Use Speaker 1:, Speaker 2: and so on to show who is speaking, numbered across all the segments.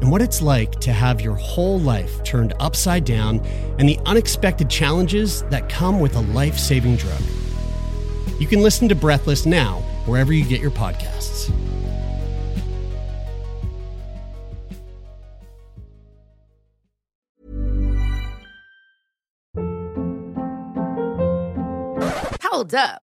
Speaker 1: and what it's like to have your whole life turned upside down and the unexpected challenges that come with a life saving drug. You can listen to Breathless now, wherever you get your podcasts.
Speaker 2: Hold up.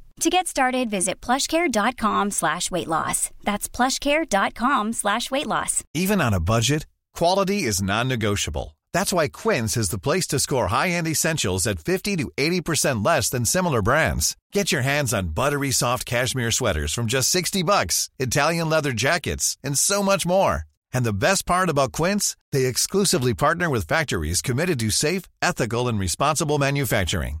Speaker 3: To get started, visit plushcare.com slash weight loss. That's plushcare.com slash weight loss.
Speaker 4: Even on a budget, quality is non-negotiable. That's why Quince is the place to score high-end essentials at 50 to 80% less than similar brands. Get your hands on buttery soft cashmere sweaters from just 60 bucks, Italian leather jackets, and so much more. And the best part about Quince, they exclusively partner with factories committed to safe, ethical, and responsible manufacturing.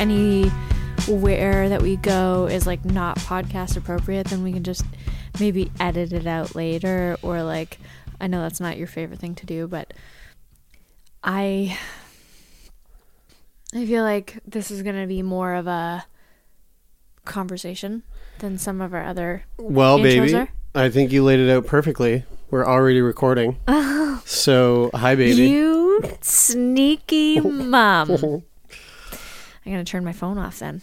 Speaker 5: Anywhere that we go is like not podcast appropriate, then we can just maybe edit it out later. Or like, I know that's not your favorite thing to do, but I, I feel like this is going to be more of a conversation than some of our other
Speaker 6: Well, baby,
Speaker 5: are.
Speaker 6: I think you laid it out perfectly. We're already recording. So, hi, baby.
Speaker 5: You sneaky mom. I'm gonna turn my phone off then,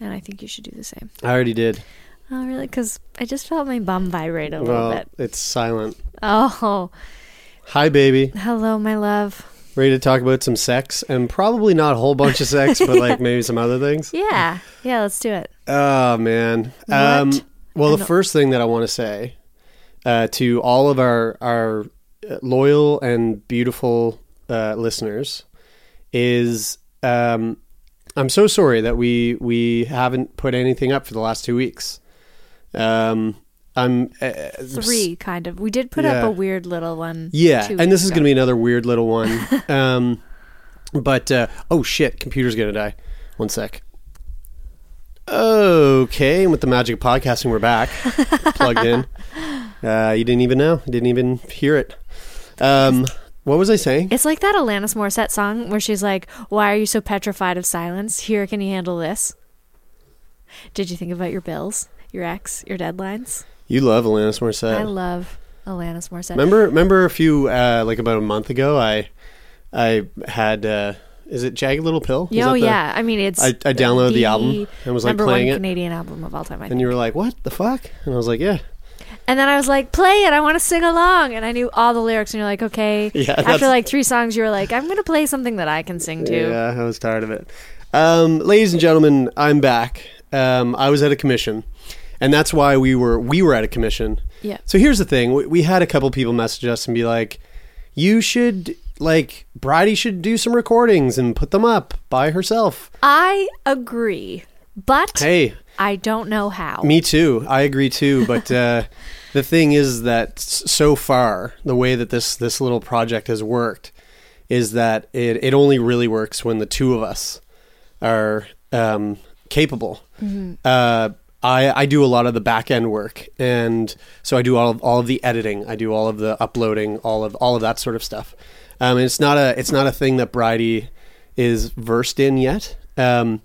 Speaker 5: and I think you should do the same.
Speaker 6: I already did.
Speaker 5: Oh, really? Because I just felt my bum vibrate a little bit.
Speaker 6: it's silent.
Speaker 5: Oh,
Speaker 6: Hi, baby.
Speaker 5: hello, my love.
Speaker 6: Ready to talk about some sex and probably not a whole bunch of sex, but like maybe some other things.
Speaker 5: Yeah, yeah. Let's do it.
Speaker 6: Oh man. Um, well, the first thing that I want to say uh, to all of our our uh, loyal and beautiful uh, listeners is um, I'm so sorry that we we haven't put anything up for the last two weeks. Um, I'm uh,
Speaker 5: Three, kind of. We did put
Speaker 6: Yeah.
Speaker 5: up a weird little one.
Speaker 6: Yeah, and this is
Speaker 5: ago.
Speaker 6: to be another weird little one. um, but uh, oh shit, computer's going to die. One sec. Okay, and with the magic of podcasting, we're back, plugged in. Uh, you didn't even know, you didn't even hear it. Um, what was I saying?
Speaker 5: It's like that Alanis Morissette song where she's like, "Why are you so petrified of silence? Here, can you handle this?" Did you think about your bills, your ex, your deadlines?
Speaker 6: You love Alanis Morissette.
Speaker 5: I love Alanis Morissette.
Speaker 6: remember, remember a few uh, like about a month ago, I I had uh, is it Jagged Little Pill? Is
Speaker 5: Oh
Speaker 6: that the-
Speaker 5: yeah, I mean it's.
Speaker 6: I- I downloaded the album and was, like,
Speaker 5: number
Speaker 6: playing
Speaker 5: one
Speaker 6: it.
Speaker 5: Canadian album of all time. I
Speaker 6: And
Speaker 5: think.
Speaker 6: you were like, "What the fuck?" And I was like, "Yeah."
Speaker 5: And then I was like, "Play it! I want to sing along." And I knew all the lyrics. And you're like, "Okay."
Speaker 6: Yeah,
Speaker 5: After like three songs, you were like, "I'm gonna play something that I can sing to."
Speaker 6: Yeah, I was tired of it. Um, ladies and gentlemen, I'm back. Um, I was at a commission, and that's why we were we were at a commission.
Speaker 5: Yeah.
Speaker 6: So here's the thing: we, we had a couple people message us and be like, "You should like Bridie should do some recordings and put them up by herself."
Speaker 5: I agree. but
Speaker 6: Hey,
Speaker 5: I don't know how.
Speaker 6: me too. I agree too. But uh, the thing is that so far, the way that this this little project has worked is that it it only really works when the two of us are um, capable. Uh, I, I do a lot of the back end work, and so I do all of, all of the editing. I do all of the uploading, all of all of that sort of stuff. Um, and it's not a it's not a thing that Bridie is versed in yet. Um,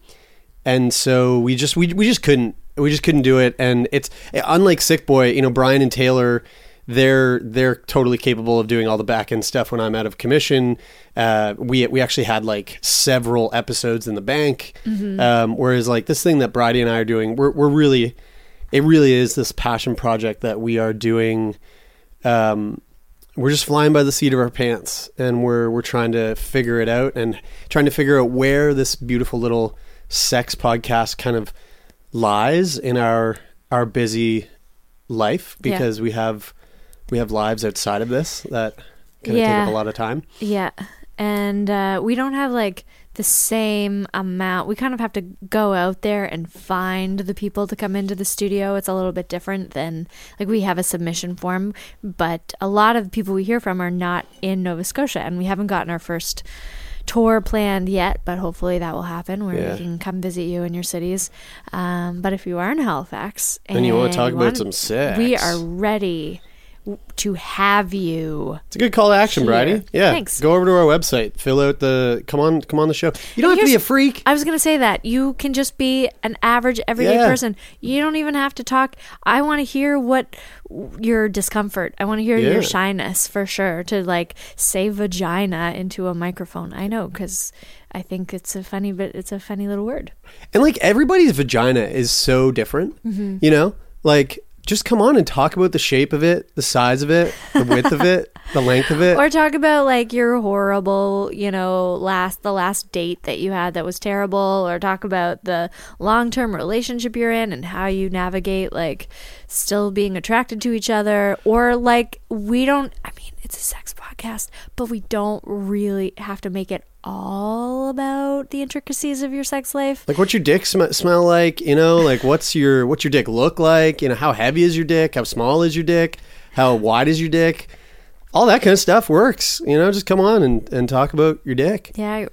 Speaker 6: and so we just we, we just couldn't we just couldn't do it. And it's unlike Sick Boy, you know, Brian and Taylor. They're they're totally capable of doing all the back end stuff when I'm out of commission. Uh, we we actually had like several episodes in the bank, um, whereas like this thing that Bridie and I are doing, we're we're really it really is this passion project that we are doing. Um, we're just flying by the seat of our pants, and we're we're trying to figure it out and trying to figure out where this beautiful little sex podcast kind of lies in our our busy life
Speaker 5: Yeah.
Speaker 6: because we have we have lives outside of this that kind of
Speaker 5: Yeah.
Speaker 6: take up a lot of time.
Speaker 5: Yeah. And uh, we don't have like the same amount. We kind of have to go out there and find the people to come into the studio. It's a little bit different than like we have a submission form, but a lot of the people we hear from are not in Nova Scotia and we haven't gotten our first tour planned yet, but hopefully that will happen where
Speaker 6: Yeah.
Speaker 5: we can come visit you in your cities. Um, but if you are in Halifax
Speaker 6: And you wanna talk about
Speaker 5: wanna-
Speaker 6: some sex.
Speaker 5: we are ready to have you.
Speaker 6: It's a good call to action,
Speaker 5: Here.
Speaker 6: Bridie. Yeah,
Speaker 5: Thanks.
Speaker 6: Go over to our website, fill out the come on, come on the show. You don't have to be a freak.
Speaker 5: I was going to say that. You can just be an average, everyday
Speaker 6: Yeah.
Speaker 5: person. You don't even have to talk. I want to hear what your discomfort. I want to hear
Speaker 6: Yeah.
Speaker 5: your shyness for sure to like say vagina into a microphone. I know because I think it's a funny, but it's a funny little word.
Speaker 6: And like everybody's vagina is so different,
Speaker 5: Mm-hmm.
Speaker 6: you know? Like just come on and talk about the shape of it, the size of it, the width of it, the length of it.
Speaker 5: Or talk about like your horrible, you know, last the last date that you had that was terrible, or talk about the long term relationship you're in and how you navigate like still being attracted to each other. Or like we don't I mean, it's a sex podcast, but we don't really have to make it all about the intricacies of your sex life.
Speaker 6: like what's your dick sm- smell like, you know? Like what's your what's your dick look like? You know, how heavy is your dick? How small is your dick? How wide is your dick? All that kind of stuff works, you know? Just come on and, and talk about your dick.
Speaker 5: Yeah.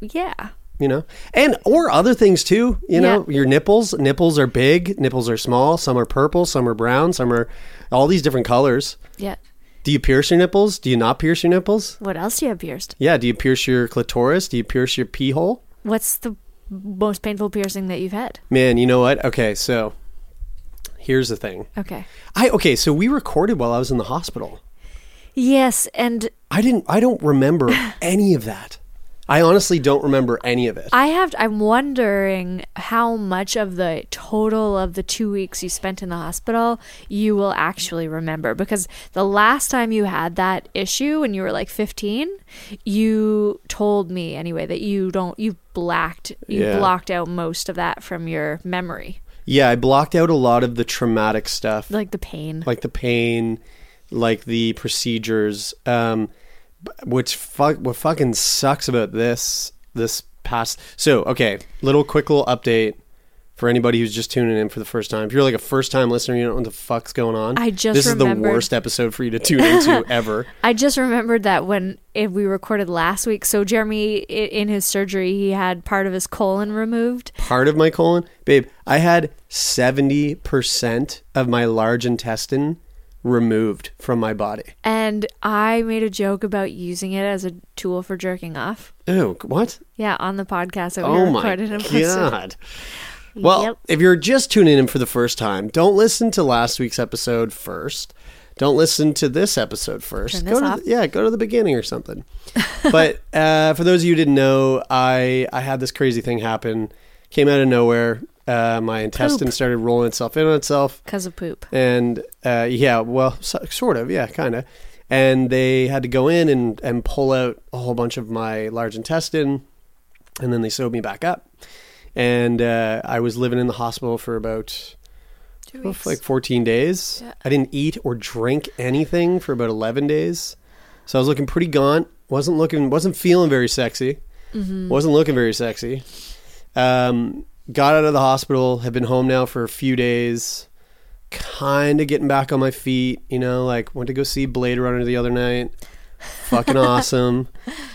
Speaker 5: Yeah.
Speaker 6: you know and or other things too you know
Speaker 5: Yeah.
Speaker 6: your nipples nipples are big nipples are small some are purple some are brown some are all these different colors
Speaker 5: Yeah.
Speaker 6: Do you pierce your nipples? Do you not pierce your nipples?
Speaker 5: What else do you have pierced?
Speaker 6: yeah do you pierce your clitoris? Do you pierce your pee hole?
Speaker 5: What's the most painful piercing that you've had?
Speaker 6: man you know what? Okay so here's the thing.
Speaker 5: Okay.
Speaker 6: i okay so we recorded while i was in the hospital.
Speaker 5: Yes, and
Speaker 6: i didn't i don't remember any of that i honestly don't remember any of it
Speaker 5: I have. I'm wondering how much of the total of the two weeks you spent in the hospital you will actually remember. Because the last time you had that issue when you were like 15, you told me anyway that you don't. You blacked. You
Speaker 6: Yeah.
Speaker 5: blocked out most of that from your memory,
Speaker 6: yeah i blocked out a lot of the traumatic stuff
Speaker 5: like the pain.
Speaker 6: like the pain, like the procedures. Um, which fuck, what fucking sucks about this this past. So okay, little quick little update for anybody who's just tuning in for the first time. If you're like a first time listener, you don't know what the fuck's going on.
Speaker 5: I just
Speaker 6: this is the worst episode for you to tune into ever.
Speaker 5: I just remembered that when if we recorded last week. So Jeremie, in his surgery, he had part of his colon removed.
Speaker 6: Part of my colon, babe. I had seventy percent of my large intestine removed from my body.
Speaker 5: And I made a joke about using it as a tool for jerking off.
Speaker 6: Oh, what?
Speaker 5: Yeah, on the podcast that we
Speaker 6: Oh my
Speaker 5: recorded and posted.
Speaker 6: god. Well,
Speaker 5: Yep.
Speaker 6: if you're just tuning in for the first time, don't listen to last week's episode first. Don't listen to this episode first.
Speaker 5: Turn
Speaker 6: go
Speaker 5: this
Speaker 6: to
Speaker 5: off.
Speaker 6: The, yeah, go to the beginning or something. but uh, for those of you who didn't know, I I had this crazy thing happen. Came out of nowhere. Uh, my intestine started rolling itself in on itself,
Speaker 5: Because of poop.
Speaker 6: and uh, yeah, well, so, sort of, yeah, kind of. And they had to go in and and pull out a whole bunch of my large intestine, and then they sewed me back up. And uh, I was living in the hospital for about like 14 days.
Speaker 5: Yeah.
Speaker 6: I didn't eat or drink anything for about 11 days. So I was looking pretty gaunt. wasn't looking wasn't feeling very sexy.
Speaker 5: Mm-hmm.
Speaker 6: Wasn't looking very sexy. Um, got out of the hospital, have been home now for a few days, kind of getting back on my feet. You know, like went to go see Blade Runner the other night. Fucking awesome.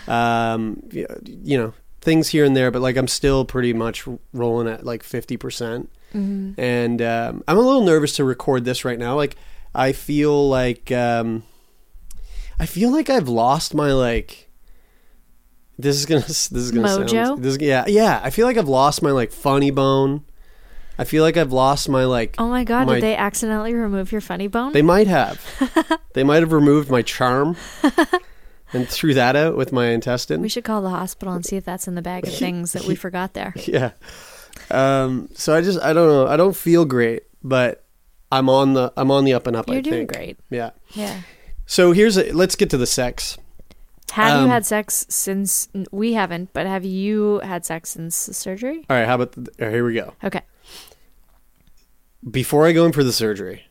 Speaker 6: Um, you know, things here and there, but like I'm still pretty much rolling at like 50%. percent And um, I'm a little nervous to record this right now. Like, I feel like, um, I feel like I've lost my like. This is gonna. This is gonna
Speaker 5: Mojo?
Speaker 6: sound. This, yeah, yeah. I feel like I've lost my like funny bone. I feel like I've lost my like.
Speaker 5: Oh my god,
Speaker 6: my-
Speaker 5: did they accidentally remove your funny bone?
Speaker 6: They might have. they might have removed my charm and threw that out with my intestine.
Speaker 5: we should call the hospital and see if that's in the bag of things that we forgot there.
Speaker 6: yeah. Um, so I just I don't know. I don't feel great, but I'm on the I'm on the up and up.
Speaker 5: You're
Speaker 6: I
Speaker 5: doing
Speaker 6: think.
Speaker 5: great.
Speaker 6: Yeah.
Speaker 5: Yeah.
Speaker 6: So here's a, let's get to the sex.
Speaker 5: Have
Speaker 6: Um,
Speaker 5: you had sex since we haven't, but have you had sex since the surgery?
Speaker 6: All right. How about the, right, here we go.
Speaker 5: Okay.
Speaker 6: Before I go in for the surgery,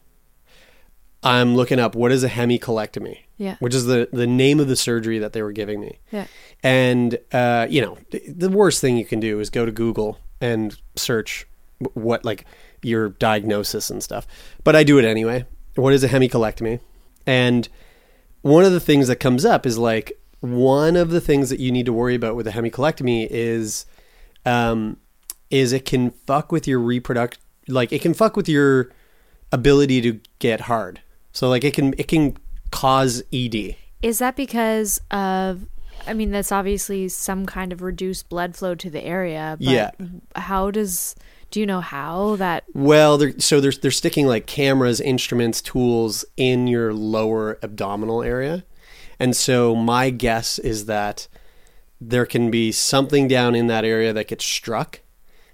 Speaker 6: I'm looking up what is a hemicolectomy,
Speaker 5: Yeah.
Speaker 6: which is the the name of the surgery that they were giving me.
Speaker 5: Yeah.
Speaker 6: And uh, you know, th- the worst thing you can do is go to Google and search what like your diagnosis and stuff. But I do it anyway. What is a hemicolectomy? And one of the things that comes up is like one of the things that you need to worry about with a hemicolectomy is um is it can fuck with your reproduct like it can fuck with your ability to get hard. So like it can it can cause ED.
Speaker 5: Is that because of I mean that's obviously some kind of reduced blood flow to the area, but
Speaker 6: Yeah.
Speaker 5: how does do you know how that
Speaker 6: Well, they're, so they're they're sticking like cameras, instruments, tools in your lower abdominal area, and so my guess is that there can be something down in that area that gets struck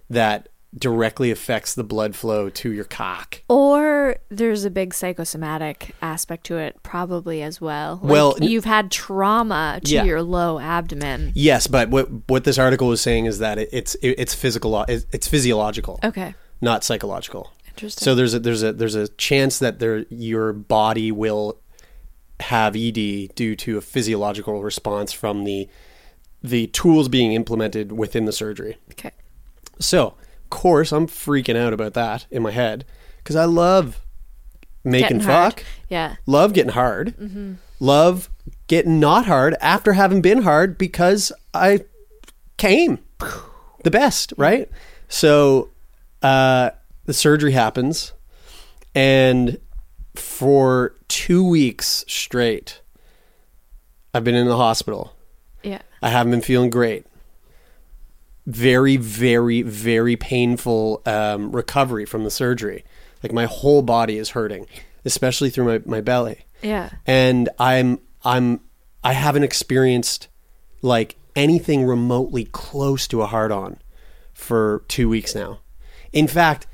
Speaker 6: that directly affects the blood flow to your cock.
Speaker 5: or there's a big psychosomatic aspect to it probably as well. Like,
Speaker 6: Well,
Speaker 5: you've had trauma to
Speaker 6: Yeah.
Speaker 5: your low abdomen.
Speaker 6: Yes, but what what this article is saying is that it, it's it, it's physical it's, it's physiological,
Speaker 5: Okay.
Speaker 6: not psychological.
Speaker 5: Interesting.
Speaker 6: So there's a there's a there's a chance that there your body will have ED due to a physiological response from the the tools being implemented within the surgery.
Speaker 5: okay.
Speaker 6: So, of course, I'm freaking out about that in my head because I love making fuck,
Speaker 5: Yeah.
Speaker 6: love getting hard, Mm-hmm. love getting not hard after having been hard because I came the best, right? So, uh, the surgery happens, and for two weeks straight, I've been in the hospital.
Speaker 5: Yeah.
Speaker 6: I haven't been feeling great. Very, very, very painful um, recovery from the surgery. Like my whole body is hurting, especially through my, my belly.
Speaker 5: Yeah.
Speaker 6: And I'm I'm I haven't experienced like anything remotely close to a hard on for two weeks now. In fact,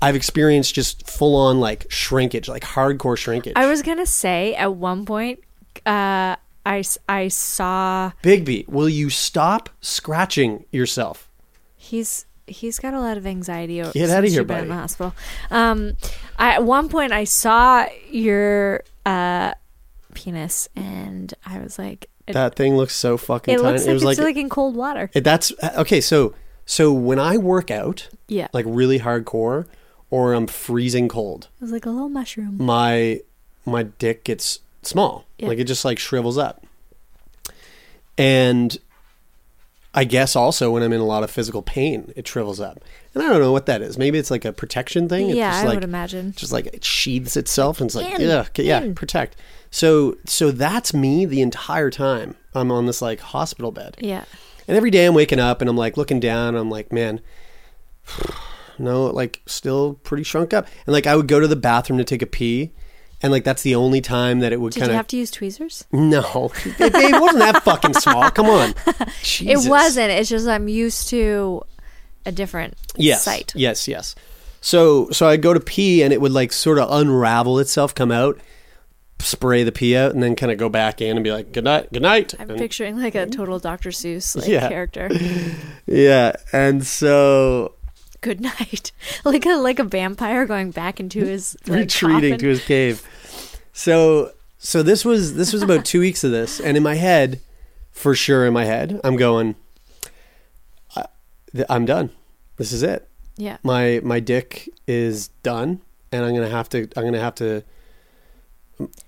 Speaker 6: I've experienced just full on like shrinkage, like hardcore shrinkage.
Speaker 5: I was gonna say at one point, uh, I I saw
Speaker 6: Bigby, will you stop scratching yourself?
Speaker 5: he's he's got a lot of anxiety.
Speaker 6: Get outta
Speaker 5: since
Speaker 6: here,
Speaker 5: you've in the hospital. Um, I, at one point I saw your uh penis, and I was like, it,
Speaker 6: That thing looks so fucking
Speaker 5: it
Speaker 6: tiny.
Speaker 5: looks
Speaker 6: it
Speaker 5: like
Speaker 6: was
Speaker 5: it's
Speaker 6: like,
Speaker 5: like, in cold water.
Speaker 6: it- that's okay. So so when I work out,
Speaker 5: yeah,
Speaker 6: like really hardcore, or I'm freezing cold,
Speaker 5: it was like a little mushroom.
Speaker 6: my my dick gets small.
Speaker 5: Yeah.
Speaker 6: Like it just like shrivels up. And I guess also when I'm in a lot of physical pain, it shrivels up. And I don't know what that is. Maybe it's like a protection thing. It
Speaker 5: Yeah, I
Speaker 6: like,
Speaker 5: would imagine.
Speaker 6: Just like it sheathes itself and it's like, yeah, yeah, protect. So so that's me the entire time I'm on this like hospital bed.
Speaker 5: Yeah,
Speaker 6: And every day I'm waking up and I'm like looking down and I'm like, man, no, like still pretty shrunk up. And like I would go to the bathroom to take a pee. And like that's the only time that it would
Speaker 5: did
Speaker 6: kind
Speaker 5: you
Speaker 6: of
Speaker 5: have to use tweezers?
Speaker 6: no, it, it wasn't that fucking small. Come on, Jesus.
Speaker 5: It wasn't. It's just I'm used to a different
Speaker 6: Yes,
Speaker 5: site.
Speaker 6: yes, yes. So so I'd go to pee and it would like sort of unravel itself, come out, spray the pee out, and then kind of go back in and be like, good night, good night.
Speaker 5: I'm
Speaker 6: And-
Speaker 5: picturing like a total Dr. Seuss like
Speaker 6: Yeah.
Speaker 5: character.
Speaker 6: yeah, and so
Speaker 5: Good night, like a like a vampire going back into his like,
Speaker 6: retreating
Speaker 5: coffin.
Speaker 6: to his cave. So so this was this was about two weeks of this, and in my head, for sure in my head, I'm going, I, i'm done. this is it.
Speaker 5: Yeah.
Speaker 6: My my dick is done, and I'm gonna have to. I'm gonna have to.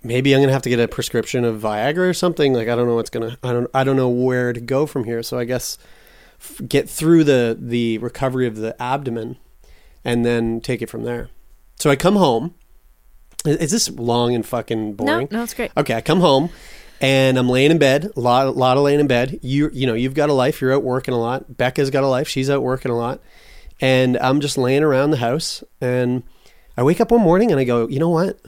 Speaker 6: Maybe I'm gonna have to get a prescription of Viagra or something. Like I don't know what's gonna. I don't. I don't know where to go from here. So I guess f- get through the the recovery of the abdomen, and then take it from there. So I come home. Is is this long and fucking boring?
Speaker 5: No, no, it's great.
Speaker 6: Okay, I come home and I'm laying in bed. A lot, a lot of laying in bed. You, you know, you've got a life. You're out working a lot. Becca's got a life. She's out working a lot. And I'm just laying around the house. And I wake up one morning and I go, you know what?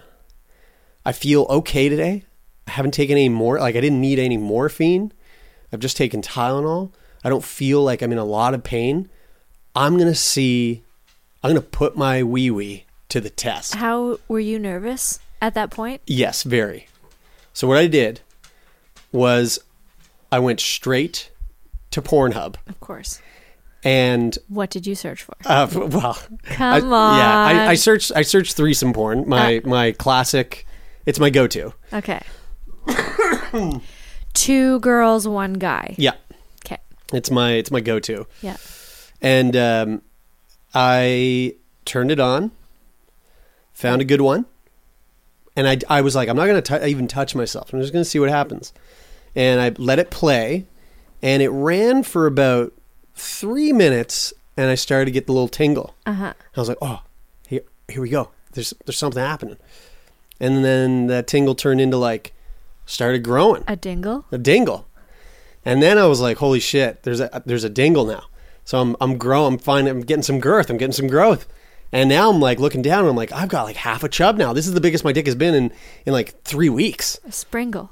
Speaker 6: I feel okay today. I haven't taken any more. Like I didn't need any morphine. I've just taken Tylenol. I don't feel like I'm in a lot of pain. I'm gonna see. I'm gonna put my wee wee to the test.
Speaker 5: How were you nervous at that point?
Speaker 6: Yes, very. So what I did was I went straight to Pornhub
Speaker 5: Of course.
Speaker 6: and
Speaker 5: What did you search for?
Speaker 6: uh, well,
Speaker 5: Come
Speaker 6: I, yeah, I, I searched I searched threesome porn. My my classic. It's my go-to.
Speaker 5: Okay. Two girls, one guy.
Speaker 6: Yeah. It's my it's my go-to.
Speaker 5: Yeah.
Speaker 6: And um, I turned it on, found a good one, and I, I was like, I'm not going to even touch myself. I'm just going to see what happens. And I let it play, and it ran for about three minutes, and I started to get the little tingle.
Speaker 5: Uh huh.
Speaker 6: I was like, oh, here, here we go. There's there's something happening. And then that tingle turned into like started growing
Speaker 5: A dingle.
Speaker 6: a dingle. And then I was like, holy shit, there's a there's a dingle now. So I'm I'm growing, I'm finding I'm getting some girth, I'm getting some growth. And now I'm like looking down and I'm like, I've got like half a chub now. This is the biggest my dick has been in in like three weeks.
Speaker 5: A springle.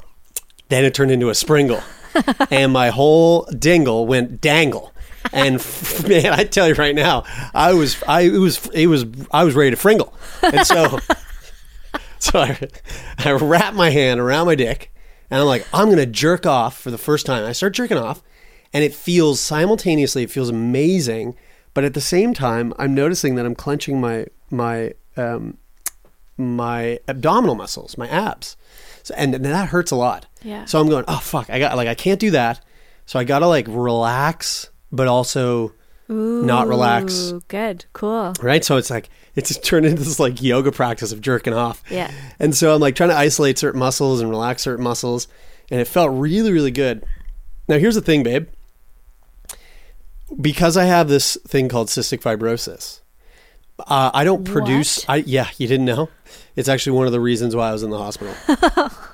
Speaker 6: Then it turned into a springle. and my whole dingle went dangle. And man, I tell you right now, I was I it was it was I was ready to fringle. And so so I, I wrap my hand around my dick and I'm like, I'm going to jerk off for the first time. I start jerking off and it feels simultaneously, it feels amazing. But at the same time, I'm noticing that I'm clenching my, my, um, my abdominal muscles, my abs. So, and, and that hurts a lot.
Speaker 5: Yeah.
Speaker 6: So I'm going, oh, fuck, I got, like, I can't do that. So I got to like relax, but also not relax.
Speaker 5: Good. Cool.
Speaker 6: Right. So it's like, it's turned into this like yoga practice of jerking off.
Speaker 5: Yeah.
Speaker 6: And so I'm like trying to isolate certain muscles and relax certain muscles. And it felt really, really good. Now, here's the thing, babe. Because I have this thing called cystic fibrosis, uh, I don't produce.
Speaker 5: What?
Speaker 6: I yeah, you didn't know. It's actually one of the reasons why I was in the hospital.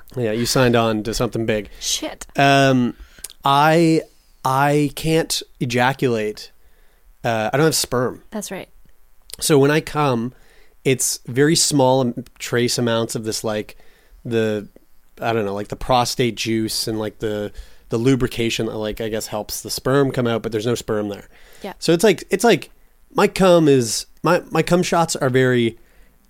Speaker 6: yeah, you signed on to something big.
Speaker 5: Shit.
Speaker 6: Um, I I can't ejaculate. Uh, I don't have sperm.
Speaker 5: That's right.
Speaker 6: So when I come, it's very small trace amounts of this like the I don't know like the prostate juice and like the the lubrication that like I guess helps the sperm come out, but there's no sperm there.
Speaker 5: Yeah.
Speaker 6: So it's like it's like my cum is my my cum shots are very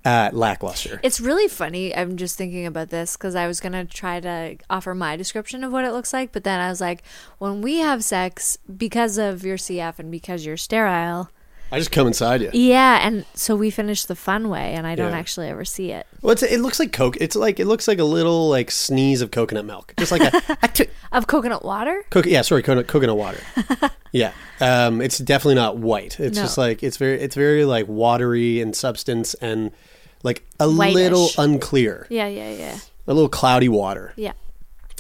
Speaker 6: uh, lackluster.
Speaker 5: It's really funny. I'm just thinking about this because I was going to try to offer my description of what it looks like. But then I was like, when we have sex, because of your CF and because you're sterile,
Speaker 6: I just come inside you.
Speaker 5: yeah. And so we finish the fun way, and I don't
Speaker 6: Yeah.
Speaker 5: actually ever see it.
Speaker 6: Well, it's, it looks like coke. It's like it looks like a little like sneeze of coconut milk, just like a, t-
Speaker 5: Of coconut water?
Speaker 6: Coco- yeah, sorry, coconut, coconut water. yeah, um, it's definitely not white. It's
Speaker 5: No.
Speaker 6: just like it's very, it's very like watery in substance and like a
Speaker 5: Whitish.
Speaker 6: little unclear,
Speaker 5: Yeah, yeah, yeah.
Speaker 6: a little cloudy water.
Speaker 5: Yeah.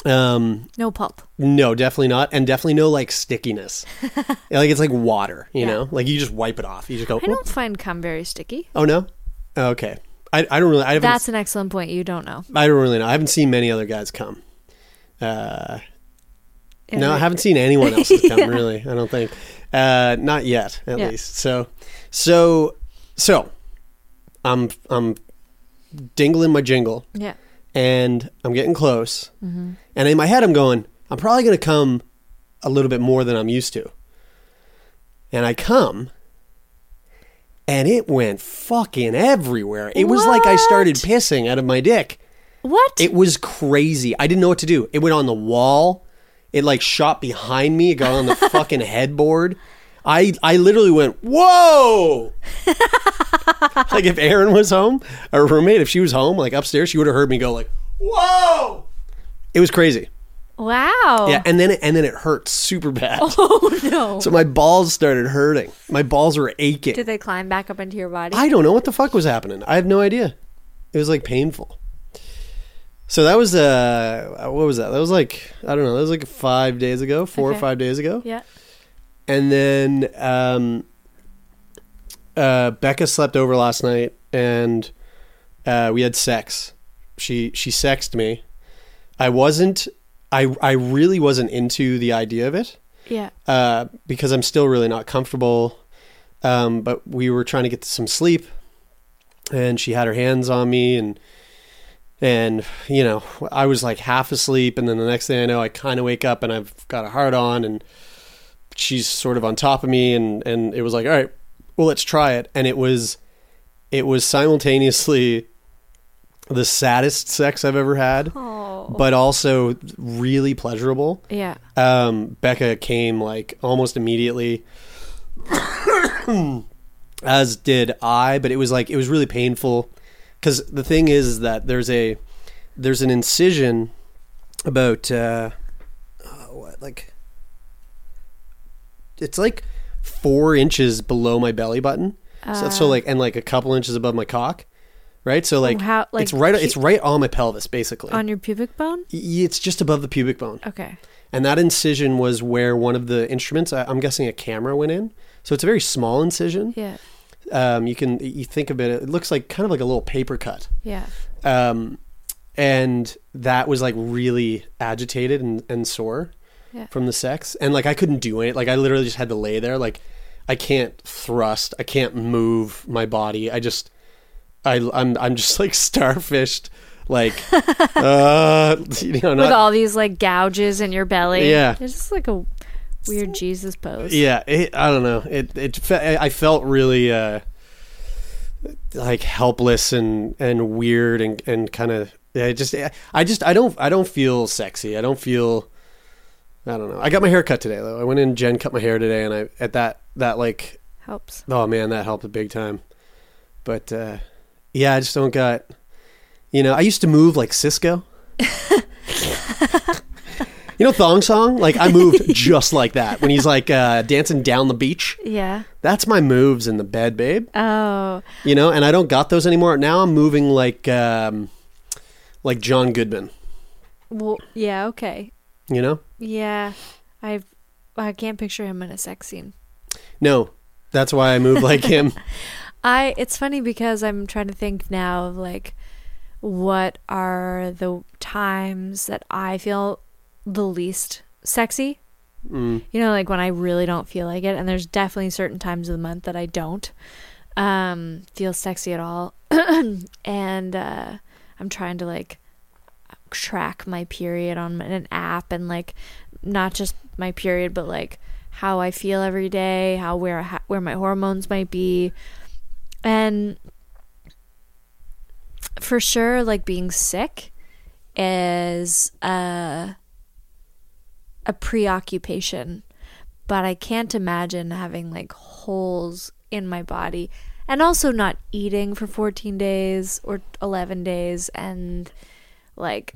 Speaker 6: Um,
Speaker 5: No pulp.
Speaker 6: no, definitely not, and definitely no like stickiness. Like it's like water, you
Speaker 5: Yeah.
Speaker 6: know, like you just wipe it off. You just go.
Speaker 5: I don't find cum very sticky.
Speaker 6: Oh no, okay. I, I don't really. I.
Speaker 5: That's an excellent point. You don't know.
Speaker 6: I don't really know. I haven't seen many other guys come. Uh, No, I haven't seen anyone else's come really. I don't think, uh, not yet, at
Speaker 5: Yeah.
Speaker 6: least. So, so, so, I'm I'm dingling my jingle,
Speaker 5: Yeah.
Speaker 6: and I'm getting close,
Speaker 5: Mm-hmm.
Speaker 6: And in my head I'm going, I'm probably gonna come a little bit more than I'm used to, and I come, and it went fucking everywhere. It was like I started pissing out of my dick.
Speaker 5: What?
Speaker 6: It was crazy. I didn't know what to do. It went on the wall. It like shot behind me. It got on the fucking headboard. I I literally went, whoa! like if Erin was home, our roommate, if she was home, like upstairs, she would have heard me go like, whoa! It was crazy.
Speaker 5: Wow.
Speaker 6: Yeah, and then it, and then it hurt super bad.
Speaker 5: Oh no.
Speaker 6: So my balls started hurting. My balls were aching.
Speaker 5: Did they climb back up into your body?
Speaker 6: I don't know what the fuck was happening. I have no idea. It was like painful. So that was uh what was that? That was like I don't know, that was like 5 days ago, 4 or 5 days ago.
Speaker 5: yeah.
Speaker 6: And then um uh Becca slept over last night and uh we had sex. She she sexed me. I wasn't I I really wasn't into the idea of it
Speaker 5: Yeah.
Speaker 6: uh, because I'm still really not comfortable. Um, but we were trying to get some sleep, and she had her hands on me, and and you know I was like half asleep, and then the next thing I know, I kind of wake up and I've got a hard on, and she's sort of on top of me, and and it was like, all right, well let's try it, and it was it was simultaneously the saddest sex I've ever had,
Speaker 5: Oh.
Speaker 6: but also really pleasurable
Speaker 5: Yeah.
Speaker 6: um, Becca came like almost immediately, as did I. But it was like it was really painful because the thing is, is that there's a there's an incision about uh, uh, what like it's like four inches below my belly button. so, so like and like a couple inches above my cock. Right, so like,
Speaker 5: how- like,
Speaker 6: it's right.
Speaker 5: pu-
Speaker 6: It's right on my pelvis, basically.
Speaker 5: On your pubic bone?
Speaker 6: It's just above the pubic bone.
Speaker 5: Okay.
Speaker 6: And that incision was where one of the instruments, I- I'm guessing a camera went in. So it's a very small incision.
Speaker 5: Yeah.
Speaker 6: Um, you can you think of it, it looks like kind of like a little paper cut.
Speaker 5: Yeah.
Speaker 6: Um, and that was like really agitated and, and sore
Speaker 5: Yeah.
Speaker 6: from the sex. And like I couldn't do it. Like I literally just had to lay there. Like I can't thrust. I can't move my body. I just, I, I'm, I'm just like starfished. Like, uh, you know,
Speaker 5: With all these like gouges in your belly.
Speaker 6: Yeah.
Speaker 5: It's just like a weird Jesus pose.
Speaker 6: Yeah, it, I don't know. It it fe- I felt really uh, like helpless and and weird and and kind of yeah, just I just I don't I don't feel sexy. I don't feel I don't know. I got my hair cut today though. I went in Jen cut my hair today and I at that that like
Speaker 5: Helps.
Speaker 6: oh man, that helped a big time. But uh yeah, I just don't got you know, I used to move like Sisqó. You know Thong Song? Like I moved just like that when he's like uh, dancing down the beach.
Speaker 5: Yeah.
Speaker 6: That's my moves in the bed, babe.
Speaker 5: Oh.
Speaker 6: You know, and I don't got those anymore. Now I'm moving like um, like John Goodman.
Speaker 5: Well, yeah, okay.
Speaker 6: You know?
Speaker 5: Yeah. I've I can't picture him in a sex scene.
Speaker 6: No, that's why I move like him.
Speaker 5: I it's funny because I'm trying to think now of like what are the times that I feel the least sexy.
Speaker 6: Mm.
Speaker 5: You know, like when I really don't feel like it, and there's definitely certain times of the month that I don't um, feel sexy at all. and uh, I'm trying to like track my period on an app and like not just my period, but like how I feel every day, how where where my hormones might be, and for sure, like being sick is uh a preoccupation, but I can't imagine having like holes in my body and also not eating for 14 days or 11 days and like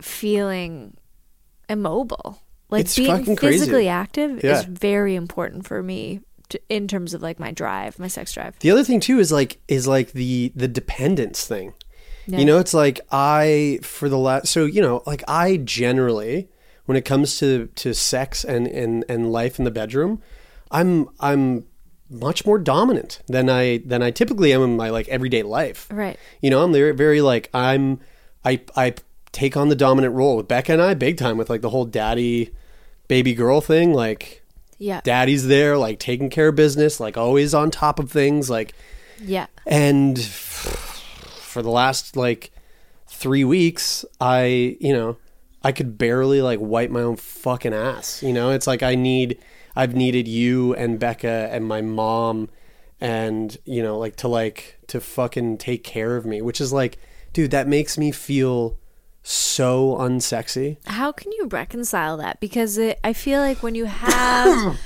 Speaker 5: feeling immobile. Like
Speaker 6: It's
Speaker 5: being
Speaker 6: fucking crazy.
Speaker 5: physically active
Speaker 6: Yeah.
Speaker 5: is very important for me to, in terms of like my drive, my sex drive.
Speaker 6: The other thing too is like is like the the dependence thing.
Speaker 5: Yeah.
Speaker 6: You know, it's like I for the last so you know, like I generally when it comes to to sex and and and life in the bedroom, I'm I'm much more dominant than I than I typically am in my like everyday life.
Speaker 5: Right.
Speaker 6: You know, I'm very very like I'm I I take on the dominant role with Becca and I big time with like the whole daddy baby girl thing like
Speaker 5: Yeah.
Speaker 6: daddy's there like taking care of business like always on top of things like
Speaker 5: yeah.
Speaker 6: and for the last like three weeks i you know i could barely like wipe my own fucking ass you know it's like i need i've needed you and becca and my mom and you know like to like to fucking take care of me which is like dude that makes me feel so unsexy
Speaker 5: How can you reconcile that? Because it, I feel like when you have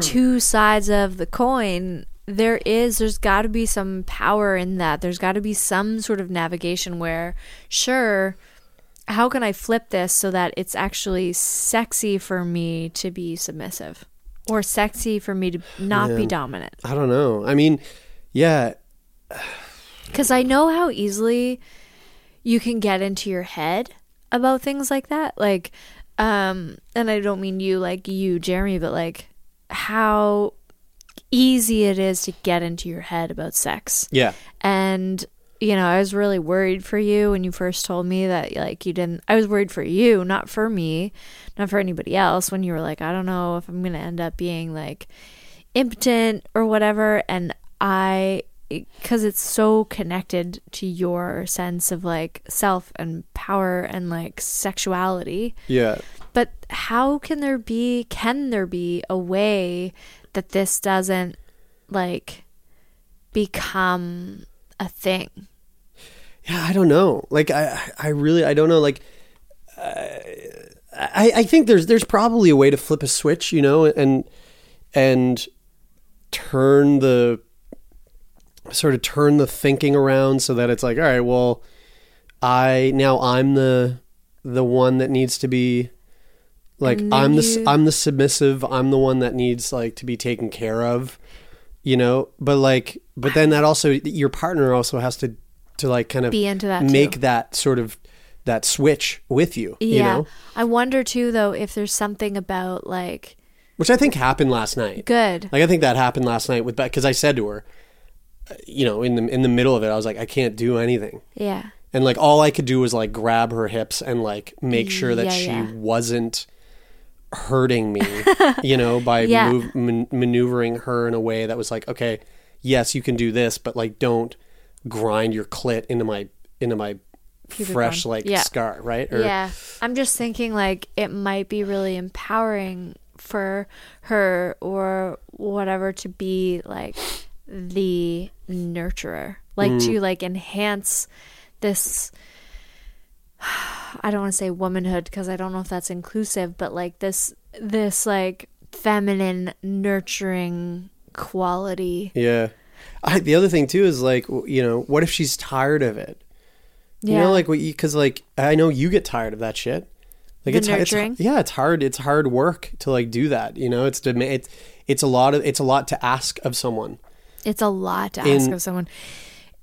Speaker 5: two sides of the coin, there is, there's got to be some power in that. There's got to be some sort of navigation where, sure, how can I flip this so that it's actually sexy for me to be submissive or sexy for me to not be dominant?
Speaker 6: I don't know. I mean, yeah,
Speaker 5: Because I know how easily you can get into your head about things like that. Like, um, and I don't mean you, like you, Jeremie, but like how easy it is to get into your head about sex.
Speaker 6: yeah,
Speaker 5: And, you know, I was really worried for you when you first told me that, like, you didn't. I was worried for you, not for me, not for anybody else, when you were like, I don't know if I'm going to end up being, like, impotent or whatever. And I, because it's so connected to your sense of, like, self and power and, like, sexuality.
Speaker 6: yeah.
Speaker 5: But how can there be, can there be a way that this doesn't, like, become a thing?
Speaker 6: Yeah, I don't know. Like, I, I really, I don't know. Like, uh, I, I think there's, there's probably a way to flip a switch, you know, and, and turn the, sort of turn the thinking around so that it's like, all right, well, I now I'm the, the one that needs to be, like, I'm the,
Speaker 5: you-
Speaker 6: I'm the submissive. I'm the one that needs like to be taken care of, you know. But like, but then that also your partner also has to, to like kind of
Speaker 5: Be into that
Speaker 6: make
Speaker 5: too.
Speaker 6: that sort of that switch with you,
Speaker 5: Yeah.
Speaker 6: you know,
Speaker 5: I wonder too though if there's something about like
Speaker 6: which I think happened last night.
Speaker 5: good.
Speaker 6: Like I think that happened last night with because I said to her, you know, in the in the middle of it, I was like, I can't do anything,
Speaker 5: Yeah.
Speaker 6: and like all I could do was like grab her hips and like make sure that
Speaker 5: Yeah,
Speaker 6: she
Speaker 5: yeah.
Speaker 6: wasn't hurting me, you know, by
Speaker 5: Yeah.
Speaker 6: move, man- maneuvering her in a way that was like, okay, yes, you can do this, but like don't grind your clit into my into my
Speaker 5: Pubic
Speaker 6: fresh like scar, right? Or-
Speaker 5: yeah. I'm just thinking like it might be really empowering for her or whatever to be like the nurturer. Like
Speaker 6: Mm.
Speaker 5: to like enhance this I don't want to say womanhood because I don't know if that's inclusive, but like this this like feminine nurturing quality.
Speaker 6: Yeah. I, the other thing too is like, you know, what if she's tired of it? You
Speaker 5: Yeah.
Speaker 6: know, like what cause like, I know you get tired of that shit. Like
Speaker 5: The
Speaker 6: it's, it's,
Speaker 5: nurturing?
Speaker 6: yeah, it's hard. It's hard work to like do that. You know, it's, to, it's, it's a lot of, it's a lot to ask of someone.
Speaker 5: It's a lot to ask
Speaker 6: In-
Speaker 5: of someone.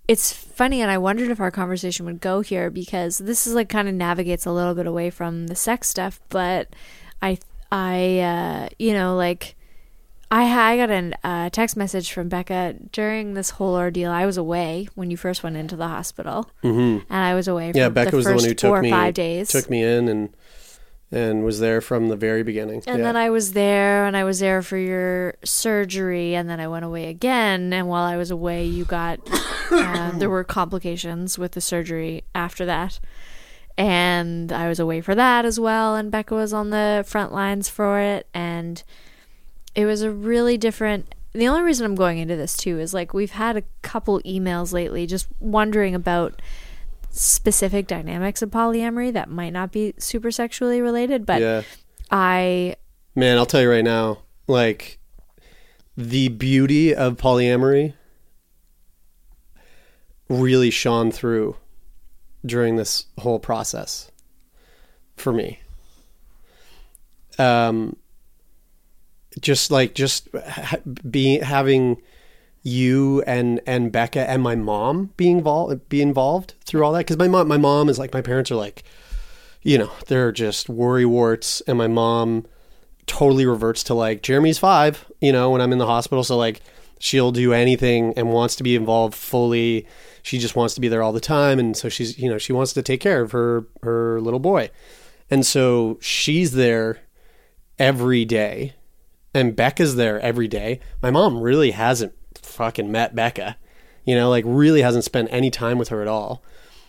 Speaker 5: It's funny, and I wondered if our conversation would go here because this is like kind of navigates a little bit away from the sex stuff. But I, I, uh, you know, like I, I got a uh, text message from Becca during this whole ordeal. I was away when you first went into the hospital, mm-hmm. and I was away. For
Speaker 6: Yeah. Becca
Speaker 5: the
Speaker 6: was the one who took me,
Speaker 5: five days.
Speaker 6: took me in and, and was there from the very beginning.
Speaker 5: And
Speaker 6: yeah.
Speaker 5: then I was there, and I was there for your surgery, and then I went away again. And while I was away, you got um, there were complications with the surgery after that, and I was away for that as well. And Becca was on the front lines for it, and it was a really different. The only reason I'm going into this too is like we've had a couple emails lately, just wondering about specific dynamics of polyamory that might not be super sexually related, but
Speaker 6: yeah.
Speaker 5: I
Speaker 6: Man, I'll tell you right now, like the beauty of polyamory really shone through during this whole process for me. Um just like just ha- being having you and and Becca and my mom being involved be involved through all that cuz my mom my mom is like my parents are like you know, they're just worry warts and my mom totally reverts to like Jeremie's 5, you know, when I'm in the hospital so like she'll do anything and wants to be involved fully. She just wants to be there all the time and so she's, you know, she wants to take care of her her little boy. And so she's there every day and Becca's there every day. My mom really hasn't fucking met Becca. You know, like really hasn't spent any time with her at all.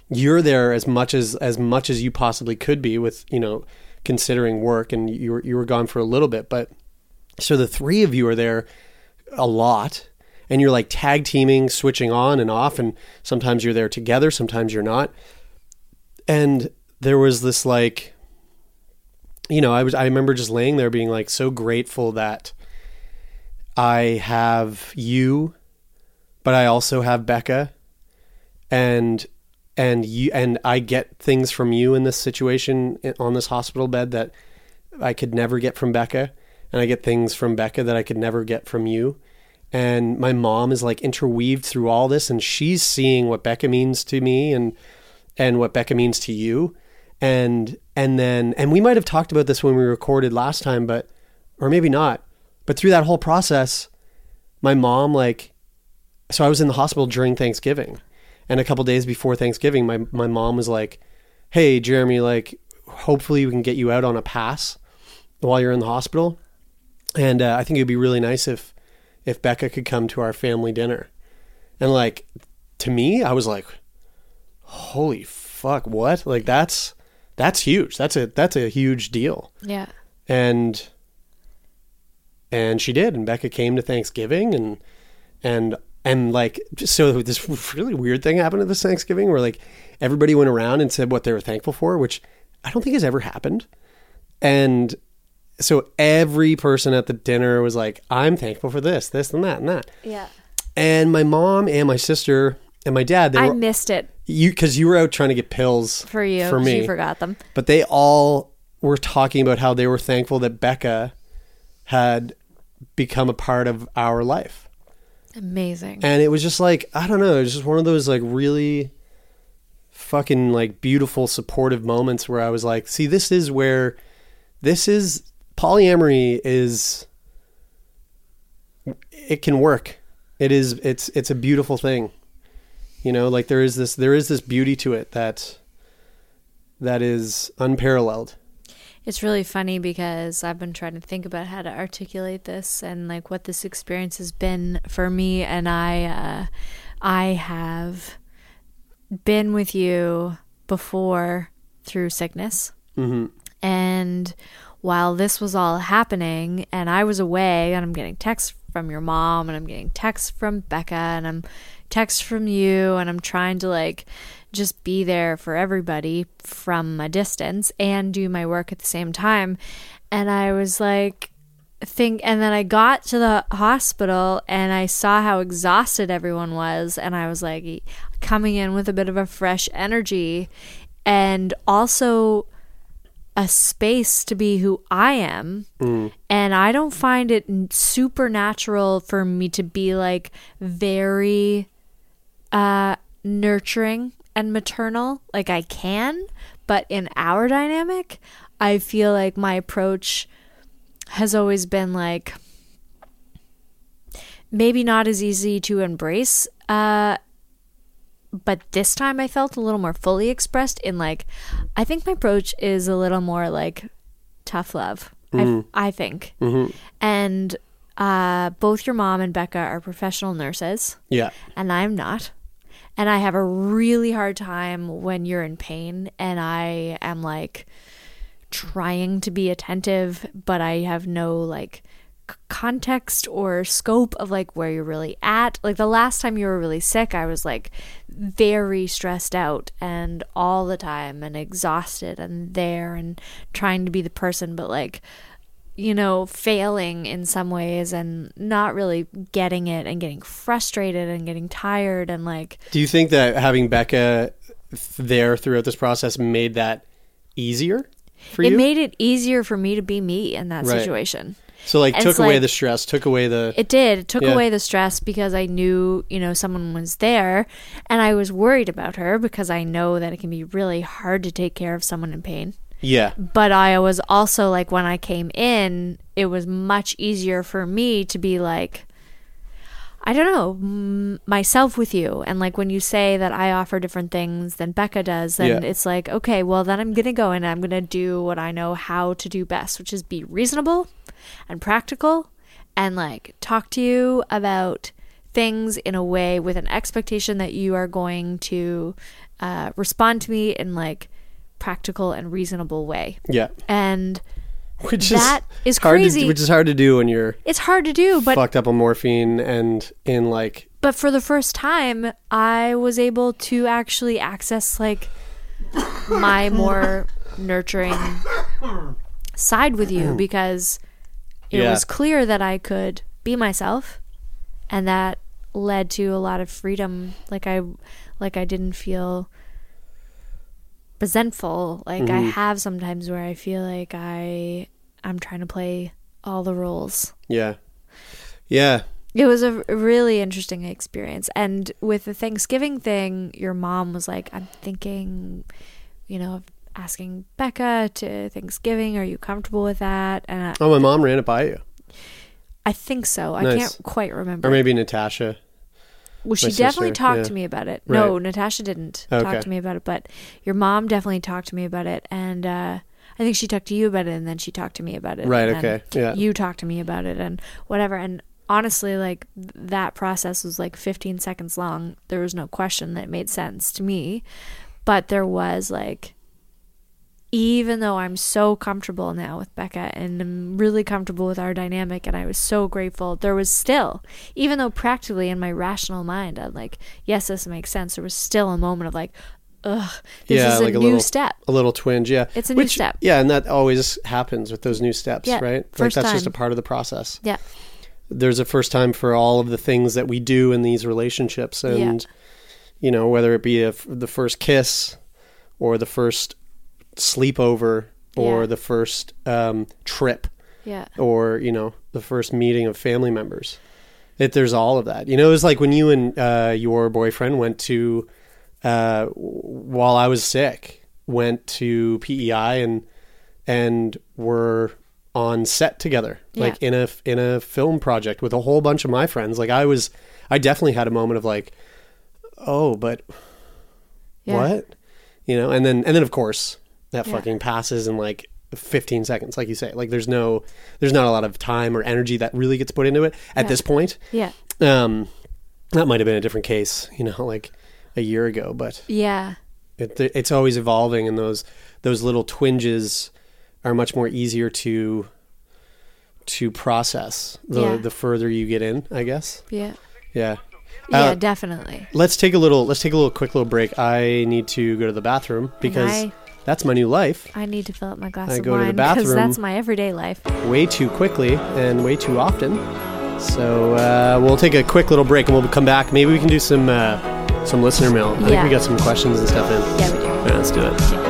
Speaker 6: You're there as much as as much as you possibly could be with, you know, considering work and you were you were gone for a little bit, but so the three of you are there a lot and you're like tag teaming, switching on and off and sometimes you're there together, sometimes you're not. And there was this like you know, I was I remember just laying there being like so grateful that I have you, but I also have Becca and and you and I get things from you in this situation on this hospital bed that I could never get from Becca, and I get things from Becca that I could never get from you. And my mom is like interweaved through all this, and she's seeing what Becca means to me, and and what Becca means to you, and and then and we might have talked about this when we recorded last time, but or maybe not. But through that whole process, my mom like so I was in the hospital during Thanksgiving. And a couple days before Thanksgiving, my my mom was like, "Hey, Jeremie, like hopefully we can get you out on a pass while you're in the hospital. And uh, I think it'd be really nice if if Becca could come to our family dinner." And like to me, I was like, "Holy fuck, what? Like that's that's huge. That's a that's a huge deal."
Speaker 5: Yeah.
Speaker 6: and and she did and becca came to thanksgiving and and and like so this really weird thing happened at this thanksgiving where like everybody went around and said what they were thankful for which i don't think has ever happened and so every person at the dinner was like i'm thankful for this this and that and that
Speaker 5: Yeah.
Speaker 6: and my mom and my sister and my dad they
Speaker 5: I
Speaker 6: were
Speaker 5: missed it
Speaker 6: you because you were out trying to get pills
Speaker 5: for you.
Speaker 6: for me
Speaker 5: You forgot them.
Speaker 6: but they all were talking about how they were thankful that Becca had become a part of our life.
Speaker 5: Amazing.
Speaker 6: And it was just like, I don't know, it was just one of those like really fucking like beautiful supportive moments where I was like, see, this is where this is polyamory is it can work. It is it's it's a beautiful thing. You know, like there is this there is this beauty to it that that is unparalleled.
Speaker 5: It's really funny because I've been trying to think about how to articulate this and like what this experience has been for me and I uh I have been with you before through sickness.
Speaker 6: hmm
Speaker 5: And while this was all happening and I was away and I'm getting texts from your mom and I'm getting texts from Becca and I'm texts from you and I'm trying to like just be there for everybody from a distance and do my work at the same time. And I was like think and then I got to the hospital and I saw how exhausted everyone was and I was like coming in with a bit of a fresh energy and also a space to be who I am. And I don't find it supernatural for me to be like very uh nurturing and maternal like I can, but in our dynamic, I feel like my approach has always been like maybe not as easy to embrace uh but this time I felt a little more fully expressed in like I think my approach is a little more like tough love. I, I think. And uh, both your mom and Becca are professional nurses,
Speaker 6: Yeah.
Speaker 5: and I'm not. And I have a really hard time when you're in pain, and I am like trying to be attentive, but I have no like context or scope of like where you're really at. Like the last time you were really sick, I was like very stressed out and all the time and exhausted and there and trying to be the person, but like you know, failing in some ways and not really getting it and getting frustrated and getting tired and like
Speaker 6: Do you think that having Becca there throughout this process made that easier for
Speaker 5: it
Speaker 6: you?
Speaker 5: It made it easier for me to be me in that
Speaker 6: Right.
Speaker 5: situation.
Speaker 6: so like
Speaker 5: it's
Speaker 6: took away
Speaker 5: like-
Speaker 6: the stress, took away the
Speaker 5: It did. It took
Speaker 6: Yeah.
Speaker 5: away the stress because I knew, you know, someone was there and I was worried about her because I know that it can be really hard to take care of someone in pain.
Speaker 6: Yeah.
Speaker 5: But I was also like, when I came in, it was much easier for me to be like, I don't know, m- myself with you. And like when you say that I offer different things than Becca does, then
Speaker 6: Yeah.
Speaker 5: it's like, okay, well, then I'm going to go and I'm going to do what I know how to do best, which is be reasonable and practical and like talk to you about things in a way with an expectation that you are going to uh, respond to me in like practical and reasonable way.
Speaker 6: Yeah.
Speaker 5: And
Speaker 6: Which
Speaker 5: That
Speaker 6: is
Speaker 5: is
Speaker 6: hard
Speaker 5: crazy.
Speaker 6: To, which is hard to do when you're
Speaker 5: it's hard to do, but
Speaker 6: fucked up on morphine and in like
Speaker 5: but for the first time i was able to actually access like my more nurturing side with you because it
Speaker 6: Yeah.
Speaker 5: was clear that i could be myself and that led to a lot of freedom like i like i didn't feel resentful. Like I
Speaker 6: Mhm.
Speaker 5: have sometimes where I feel like I I'm trying to play all the roles.
Speaker 6: Yeah. Yeah.
Speaker 5: It was a really interesting experience. And with the Thanksgiving thing, your mom was like, I'm thinking, you know, of asking Becca to Thanksgiving. Are you comfortable with that? And I,
Speaker 6: Oh, my mom ran it by you.
Speaker 5: I think so. I can't quite remember.
Speaker 6: Or maybe Natasha.
Speaker 5: Well, she
Speaker 6: My
Speaker 5: definitely
Speaker 6: sister,
Speaker 5: talked
Speaker 6: yeah.
Speaker 5: to me about it. No,
Speaker 6: Right.
Speaker 5: Natasha didn't
Speaker 6: Okay.
Speaker 5: talk to me about it, but your mom definitely talked to me about it. And uh, I think she talked to you about it, and then she talked to me about it.
Speaker 6: Right,
Speaker 5: and
Speaker 6: okay, yeah.
Speaker 5: You talked to me about it, and whatever. And honestly, like that process was like 15 seconds long. There was no question that it made sense to me. But there was like, even though I'm so comfortable now with Becca and I'm really comfortable with our dynamic and I was so grateful, there was still, even though practically in my rational mind, I'm like, yes, this makes sense, there was still a moment of like, ugh, this
Speaker 6: yeah,
Speaker 5: is a
Speaker 6: like
Speaker 5: new
Speaker 6: little
Speaker 5: step.
Speaker 6: A little twinge, yeah.
Speaker 5: It's a new step.
Speaker 6: Yeah, and that always happens with those new steps,
Speaker 5: Yeah,
Speaker 6: right? Like
Speaker 5: first
Speaker 6: that's just a part of the process.
Speaker 5: Yeah.
Speaker 6: There's a first time for all of the things that we do in these relationships and you know, whether it be a the first kiss or the first sleepover or
Speaker 5: Yeah.
Speaker 6: the first um, trip
Speaker 5: Yeah.
Speaker 6: or you know the first meeting of family members it, there's all of that you know it was like when you and uh, your boyfriend went to uh, while i was sick went to pei and and were on set together like
Speaker 5: Yeah.
Speaker 6: in a in a film project with a whole bunch of my friends like i was i definitely had a moment of like oh but
Speaker 5: Yeah.
Speaker 6: what you know and then and then of course that
Speaker 5: Yeah.
Speaker 6: fucking passes in like 15 seconds like you say like there's no there's not a lot of time or energy that really gets put into it at
Speaker 5: Yeah.
Speaker 6: this point
Speaker 5: Yeah.
Speaker 6: um that might have been a different case you know like a year ago but
Speaker 5: Yeah.
Speaker 6: it, it's always evolving and those those little twinges are much more easier to to process the
Speaker 5: Yeah.
Speaker 6: the further you get in i guess
Speaker 5: Yeah.
Speaker 6: yeah
Speaker 5: Yeah,
Speaker 6: Uh,
Speaker 5: definitely.
Speaker 6: let's take a little let's take a little quick little break i need to go to the bathroom because that's my new life
Speaker 5: I need to fill up my glass
Speaker 6: I
Speaker 5: of
Speaker 6: go to the
Speaker 5: wine because
Speaker 6: bathroom.
Speaker 5: that's my everyday life.
Speaker 6: way too quickly and way too often. So uh, we'll take a quick little break and we'll come back. Maybe we can do some uh, some listener mail. I think
Speaker 5: Yeah.
Speaker 6: we got some questions and stuff in.
Speaker 5: Yeah, we do.
Speaker 6: Yeah, let's do it.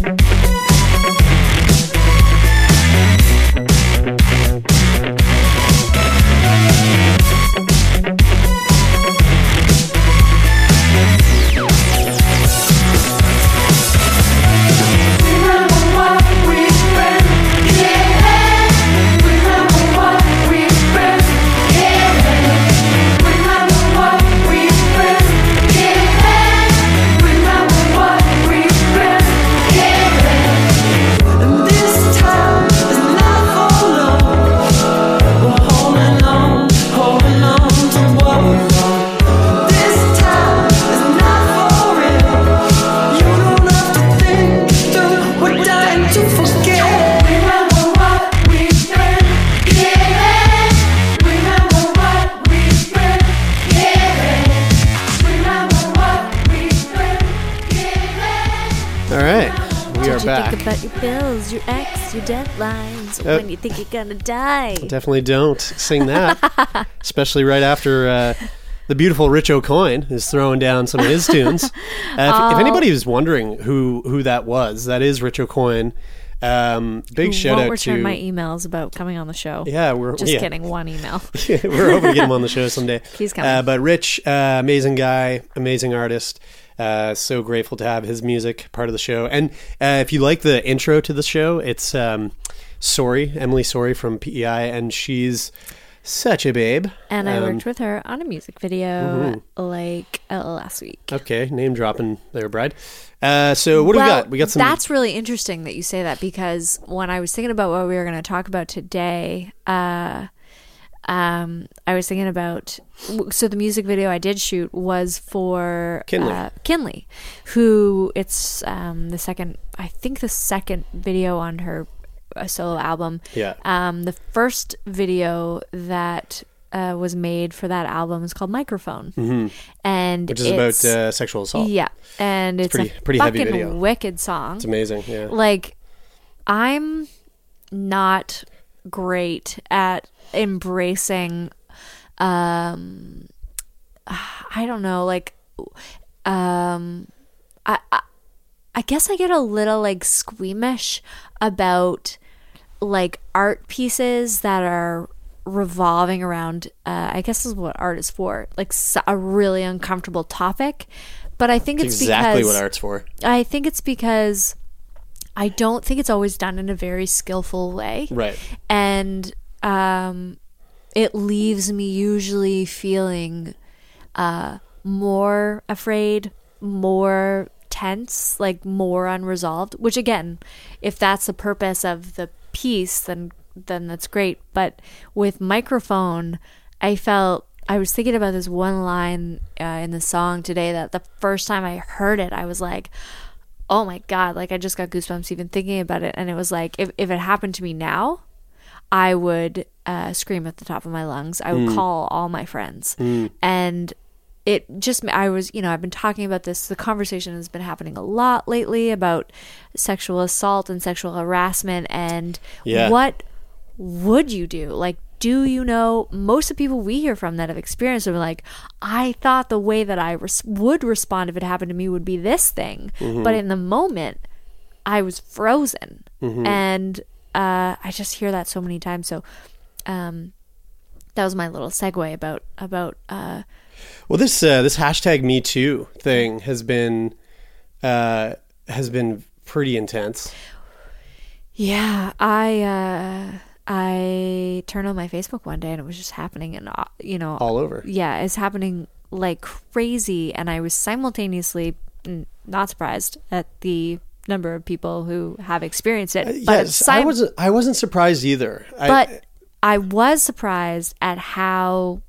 Speaker 5: thank you
Speaker 6: Uh,
Speaker 5: when you think you're gonna die.
Speaker 6: Definitely don't sing that, especially right after uh, the beautiful Rich Aucoin is throwing down some of his tunes. Uh, if, if anybody is wondering who who that was, that is Rich Aucoin. Um, big shout
Speaker 5: Won't
Speaker 6: out
Speaker 5: return
Speaker 6: to
Speaker 5: my emails about coming on the show.
Speaker 6: yeah, we're
Speaker 5: Just
Speaker 6: yeah.
Speaker 5: kidding. One email.
Speaker 6: we're hoping to get him on the show someday.
Speaker 5: He's coming.
Speaker 6: Uh, but Rich, uh, amazing guy, amazing artist. Uh, so grateful to have his music part of the show. And uh, if you like the intro to the show, it's um, Sorry, Emily Sorry from PEI, and she's such a babe.
Speaker 5: And I
Speaker 6: Um,
Speaker 5: worked with her on a music video like uh, last week.
Speaker 6: Okay, name dropping there, bride. Uh, so what do we got? We got some.
Speaker 5: That's really interesting that you say that because when I was thinking about what we were going to talk about today, uh, um, I was thinking about so the music video I did shoot was for
Speaker 6: Kinley.
Speaker 5: uh, Kinley, who it's um, the second, I think the second video on her uh, solo album.
Speaker 6: Yeah.
Speaker 5: Um, the first video that uh, was made for that album is called Microphone, and
Speaker 6: Mm-hmm. which is
Speaker 5: it's-
Speaker 6: about uh, sexual assault.
Speaker 5: yeah, and it's,
Speaker 6: pretty-
Speaker 5: a
Speaker 6: pretty heavy video.
Speaker 5: wicked song.
Speaker 6: It's amazing. Yeah.
Speaker 5: Like, I'm not great at embracing. Um, I don't know, like, um, I, I, guess I get a little like squeamish about like art pieces that are revolving around uh, i guess this is what art is for like a really uncomfortable topic but i think
Speaker 6: It's
Speaker 5: it's,
Speaker 6: exactly
Speaker 5: because
Speaker 6: what art's for.
Speaker 5: i think it's because i don't think it's always done in a very skillful way
Speaker 6: Right.
Speaker 5: and um, it leaves me usually feeling uh, more afraid, more tense, like more unresolved. Which again, if that's the purpose of the piece, then then that's great. But with microphone, I felt I was thinking about this one line uh, in the song today that the first time I heard it, I was like, oh my god like i just got goosebumps even thinking about it and it was like if, if it happened to me now i would uh, scream at the top of my lungs i would call all my friends and it just i was you know i've been talking about this the conversation has been happening a lot lately about sexual assault and sexual harassment and
Speaker 6: Yeah.
Speaker 5: what would you do? Like, do you know most of the people we hear from that have experienced it are like, I thought the way that I res- would respond if it happened to me would be this thing, but in the moment, I was frozen, and uh, I just hear that so many times. So, um, that was my little segue about about uh,
Speaker 6: Well, this uh, this hashtag Me Too thing has been uh, has been pretty intense.
Speaker 5: Yeah, I uh I turned on my Facebook one day and it was just happening and uh, you know
Speaker 6: All over.
Speaker 5: Yeah, it's happening like crazy and I was simultaneously not surprised at the number of people who have experienced it. But
Speaker 6: Uh, yes, I wasn't. I wasn't surprised either. I-
Speaker 5: but I was surprised at how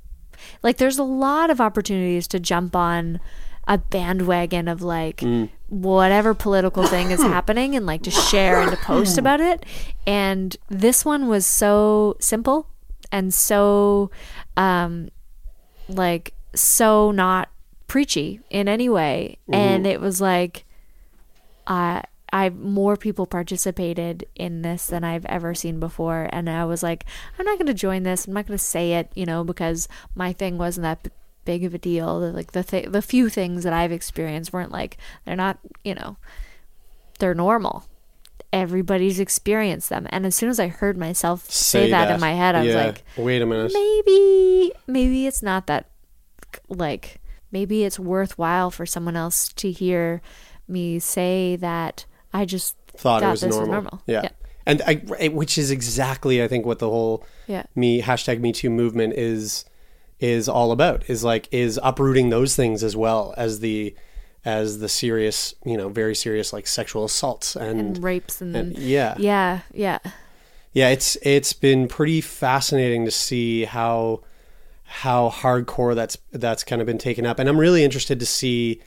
Speaker 5: like there's a lot of opportunities to jump on a bandwagon of like
Speaker 6: Mm.
Speaker 5: whatever political thing is happening and like to share and to post about it. And this one was so simple and so um like so not preachy in any way. And it was like I I more people participated in this than I've ever seen before, and I was like, I'm not going to join this. I'm not going to say it, you know, because my thing wasn't that b- big of a deal. Like the th- the few things that I've experienced weren't like they're not, you know, they're normal. Everybody's experienced them, and as soon as I heard myself say, that, in my head, I was like,
Speaker 6: "Wait a minute."
Speaker 5: maybe maybe it's not that like maybe it's worthwhile for someone else to hear me say that I just
Speaker 6: Thought it was normal.
Speaker 5: was normal.
Speaker 6: Yeah.
Speaker 5: yeah.
Speaker 6: And I, which is exactly, I think, what the whole
Speaker 5: Yeah.
Speaker 6: me hashtag Me Too movement is is all about. Is like is uprooting those things as well as the as the serious, you know, very serious like sexual assaults and,
Speaker 5: and rapes and,
Speaker 6: and yeah,
Speaker 5: yeah yeah
Speaker 6: yeah. It's it's been pretty fascinating to see how how hardcore that's that's kind of been taken up, and I'm really interested to see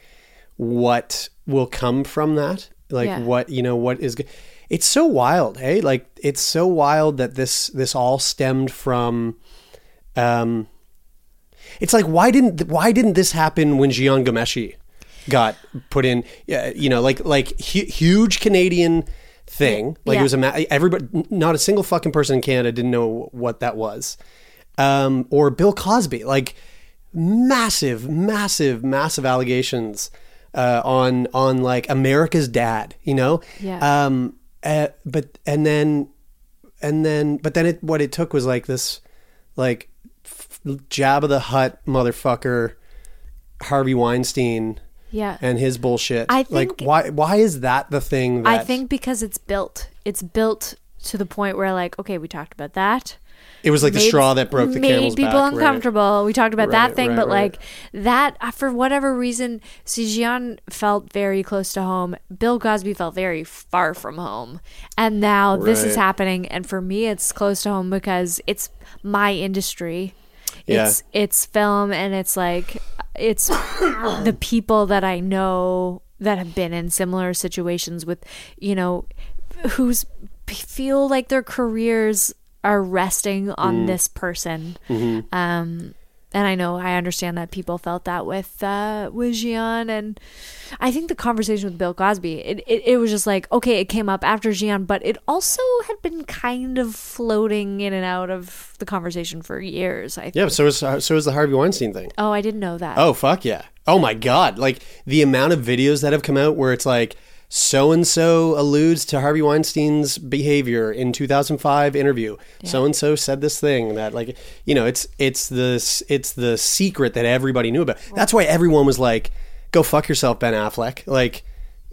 Speaker 6: what will come from that. Like
Speaker 5: Yeah.
Speaker 6: what you know what is. It's so wild, hey? Like it's so wild that this this all stemmed from. Um, it's like why didn't why didn't this happen when Jian Ghomeshi got put in. Yeah, you know, like like hu- huge Canadian thing. Like
Speaker 5: Yeah.
Speaker 6: it was a ma- everybody, not a single fucking person in Canada didn't know what that was. Um, or Bill Cosby, like massive, massive, massive allegations uh, on on like America's dad. You know.
Speaker 5: Yeah.
Speaker 6: Um. uh, but and then and then but then it what it took was like this like f- of the hut motherfucker Harvey Weinstein
Speaker 5: Yeah.
Speaker 6: and his bullshit.
Speaker 5: I
Speaker 6: like
Speaker 5: think-
Speaker 6: why why is that the thing that
Speaker 5: I think because it's built. It's built to the point where like, okay, we talked about that.
Speaker 6: It was like the straw that broke the
Speaker 5: made
Speaker 6: camel's
Speaker 5: people
Speaker 6: back. right.
Speaker 5: uncomfortable. We talked about
Speaker 6: Right,
Speaker 5: that thing,
Speaker 6: right,
Speaker 5: but
Speaker 6: right.
Speaker 5: like that uh, for whatever reason, Sijian felt very close to home. Bill Cosby felt very far from home, and now this is happening. And for me, it's close to home because it's my industry.
Speaker 6: Yeah.
Speaker 5: It's it's film, and it's like it's the people that I know that have been in similar situations with, you know, who's feel like their careers are resting
Speaker 6: Mm.
Speaker 5: on this person.
Speaker 6: Mm-hmm.
Speaker 5: Um, and I know I understand that people felt that with uh, with Jian, and I think the conversation with Bill Cosby, it, it it was just like okay, it came up after Jian, but it also had been kind of floating in and out of the conversation for years. I think.
Speaker 6: Yeah, so is so is the Harvey Weinstein thing.
Speaker 5: Oh, I didn't know that.
Speaker 6: Oh fuck yeah! Oh my god! Like the amount of videos that have come out where it's like so and so alludes to Harvey Weinstein's behavior in 2005 interview. So and so said this thing that like you know it's it's the it's the secret that everybody knew about. That's why everyone was like, "Go fuck yourself, Ben Affleck." Like.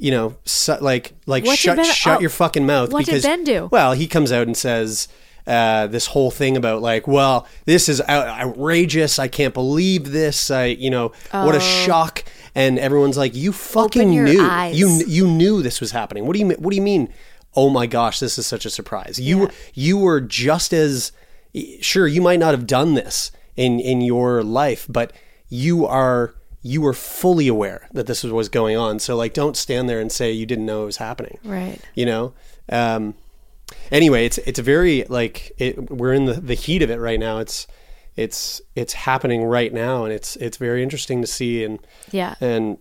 Speaker 6: You know, su- like like
Speaker 5: What
Speaker 6: shut
Speaker 5: Ben-
Speaker 6: shut
Speaker 5: oh,
Speaker 6: your fucking mouth.
Speaker 5: what did
Speaker 6: because,
Speaker 5: Ben do?
Speaker 6: Well, he comes out and says uh, this whole thing about like, well, this is out- outrageous. I can't believe this. I, you know, what a shock. And everyone's like, you fucking knew.
Speaker 5: eyes.
Speaker 6: You you knew this was happening. What do you mean- What do you mean? Oh my gosh, this is such a surprise. You you were just as sure. You might not have done this in in your life, but you are you were fully aware that this was, was going on. So like, don't stand there and say you didn't know it was happening
Speaker 5: Right.
Speaker 6: you know um anyway it's it's very like it, we're in the, the heat of it right now it's it's it's happening right now and it's it's very interesting to see and
Speaker 5: Yeah.
Speaker 6: and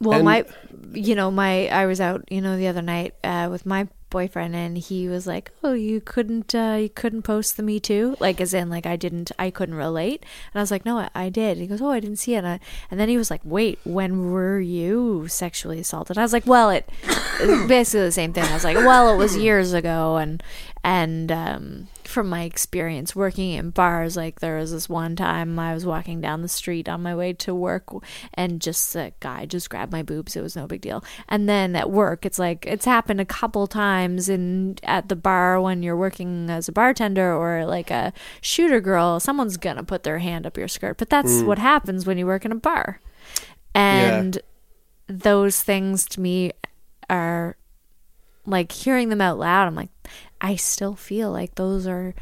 Speaker 5: Well,
Speaker 6: And-
Speaker 5: my, you know, my, I was out, you know, the other night uh, with my boyfriend, and he was like, "Oh, you couldn't, uh, you couldn't post the Me Too, like as in, like I didn't, I couldn't relate." And I was like, "No, I, I did." He goes, "Oh, I didn't see it." And, I, and then he was like, "Wait, when were you sexually assaulted?" I was like, "Well, it, it's basically the same thing." I was like, "Well, it was years ago," and and um, from my experience working in bars, like there was this one time I was walking down the street on my way to work, and just a guy just grabbed my boobs. It was no big deal. And then at work, it's like it's happened a couple times in at the bar when you're working as a bartender or like a shooter girl. Someone's gonna put their hand up your skirt, but that's what happens when you work in a bar. And those things to me are like hearing them out loud. I'm like, I still feel like those are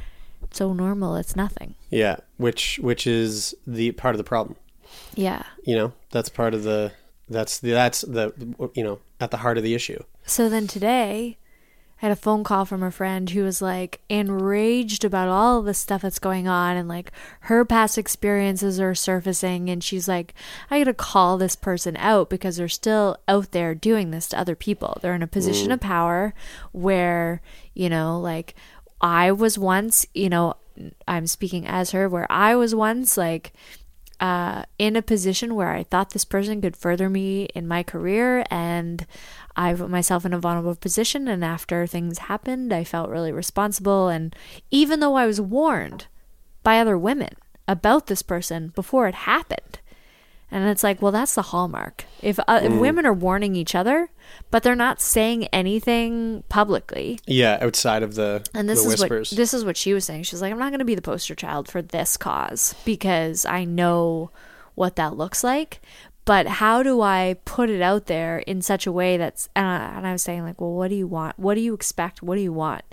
Speaker 5: so normal. It's nothing.
Speaker 6: yeah which which is the part of the problem
Speaker 5: Yeah.
Speaker 6: you know that's part of the that's the that's the you know at the heart of the issue
Speaker 5: So then today, I had a phone call from a friend who was like enraged about all the stuff that's going on and like her past experiences are surfacing. And she's like, I gotta call this person out because they're still out there doing this to other people. They're in a position of power where, you know, like I was once, you know, I'm speaking as her, where I was once like, uh, in a position where I thought this person could further me in my career, and I put myself in a vulnerable position. And after things happened, I felt really responsible. And even though I was warned by other women about this person before it happened, and it's like, well, that's the hallmark. If, uh, if women are warning each other, but they're not saying anything publicly,
Speaker 6: yeah outside of the
Speaker 5: and this
Speaker 6: the
Speaker 5: is what this is what she was saying. She's like, I'm not going to be the poster child for this cause because I know what that looks like. But how do I put it out there in such a way that's and I, and I was saying like, well, what do you want? What do you expect? What do you want?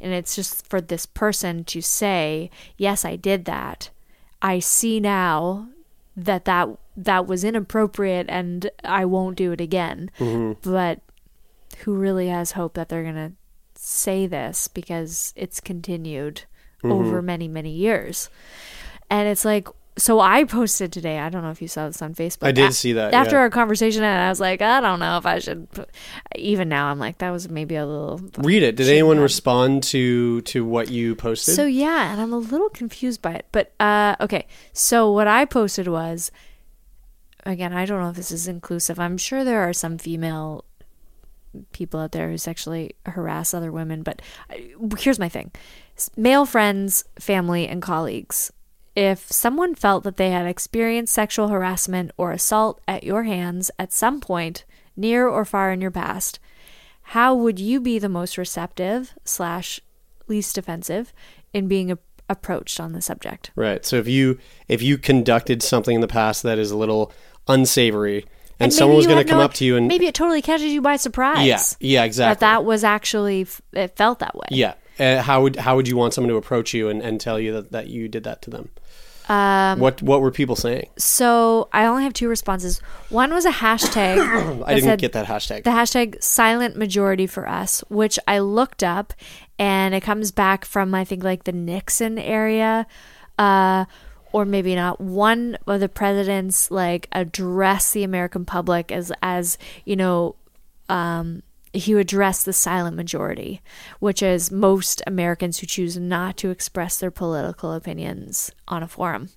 Speaker 5: And it's just for this person to say, yes, I did that. I see now that that that was inappropriate and I won't do it again. But who really has hope that they're going to say this because it's continued over many, many years. And it's like, so I posted today. I don't know if you saw this on Facebook.
Speaker 6: I did
Speaker 5: A-
Speaker 6: see that,
Speaker 5: after
Speaker 6: yeah.
Speaker 5: our conversation, and I was like, I don't know if I should. Put, even now, I'm like, that was maybe a little.
Speaker 6: Read it. Did anyone respond to to what you posted?
Speaker 5: So yeah, and I'm a little confused by it. But uh, okay, so what I posted was, again, I don't know if this is inclusive. I'm sure there are some female people out there who sexually harass other women, but uh, here's my thing: male friends, family, and colleagues. If someone felt that they had experienced sexual harassment or assault at your hands at some point, near or far in your past, how would you be the most receptive slash least offensive in being a- approached on the subject?
Speaker 6: Right. So if you if you conducted something in the past that is a little unsavory, and,
Speaker 5: maybe
Speaker 6: someone was going to come
Speaker 5: no-
Speaker 6: up to you and
Speaker 5: maybe it totally catches you by surprise.
Speaker 6: yeah, yeah, exactly.
Speaker 5: That that was actually it felt that way.
Speaker 6: yeah. Uh, how would how would you want someone to approach you and, and tell you that, that you did that to them?
Speaker 5: Um,
Speaker 6: what what were people saying?
Speaker 5: So I only have two responses. One was a hashtag.
Speaker 6: I didn't get that hashtag.
Speaker 5: The hashtag silent majority for us, which I looked up and it comes back from, I think, like the Nixon area, uh, or maybe not. One of the presidents, like, address the American public as, as you know, um, he would address the silent majority, which is most Americans who choose not to express their political opinions on a forum.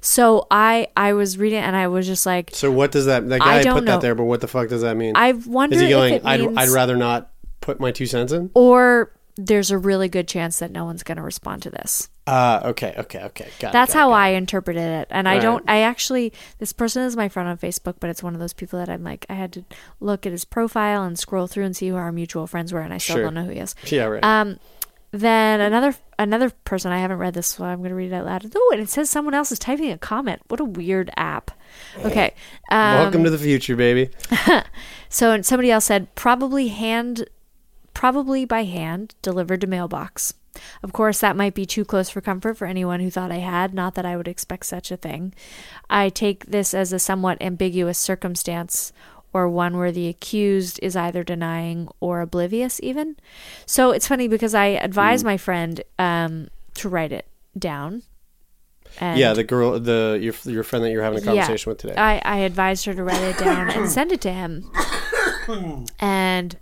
Speaker 5: So I I was reading and I was just like,
Speaker 6: so what does that that guy put
Speaker 5: know.
Speaker 6: that there? But what the fuck does that mean?
Speaker 5: I wonder
Speaker 6: is he going? I'd I'd rather not put my two cents in.
Speaker 5: or there's a really good chance that no one's going to respond to this.
Speaker 6: Uh okay, okay, okay. Got it,
Speaker 5: That's
Speaker 6: got it,
Speaker 5: how
Speaker 6: got
Speaker 5: I
Speaker 6: it.
Speaker 5: interpreted it. And I don't, I actually, this person is my friend on Facebook, but it's one of those people that I'm like, I had to look at his profile and scroll through and see who our mutual friends were, and I still
Speaker 6: Sure.
Speaker 5: don't know who he is.
Speaker 6: Yeah, right.
Speaker 5: Um, then another another person I haven't read this, so I'm going to read it out loud. Oh, and it says someone else is typing a comment. What a weird app. Okay. Um,
Speaker 6: Welcome to the future, baby.
Speaker 5: So and somebody else said probably hand probably by hand delivered to mailbox. Of course, that might be too close for comfort for anyone who thought I had, not that I would expect such a thing. I take this as a somewhat ambiguous circumstance or one where the accused is either denying or oblivious even. So it's funny because I advised my friend um, to write it down. And
Speaker 6: yeah, the girl, the your your friend that you're having a conversation with today.
Speaker 5: I, I advised her to write it down and send it to him. and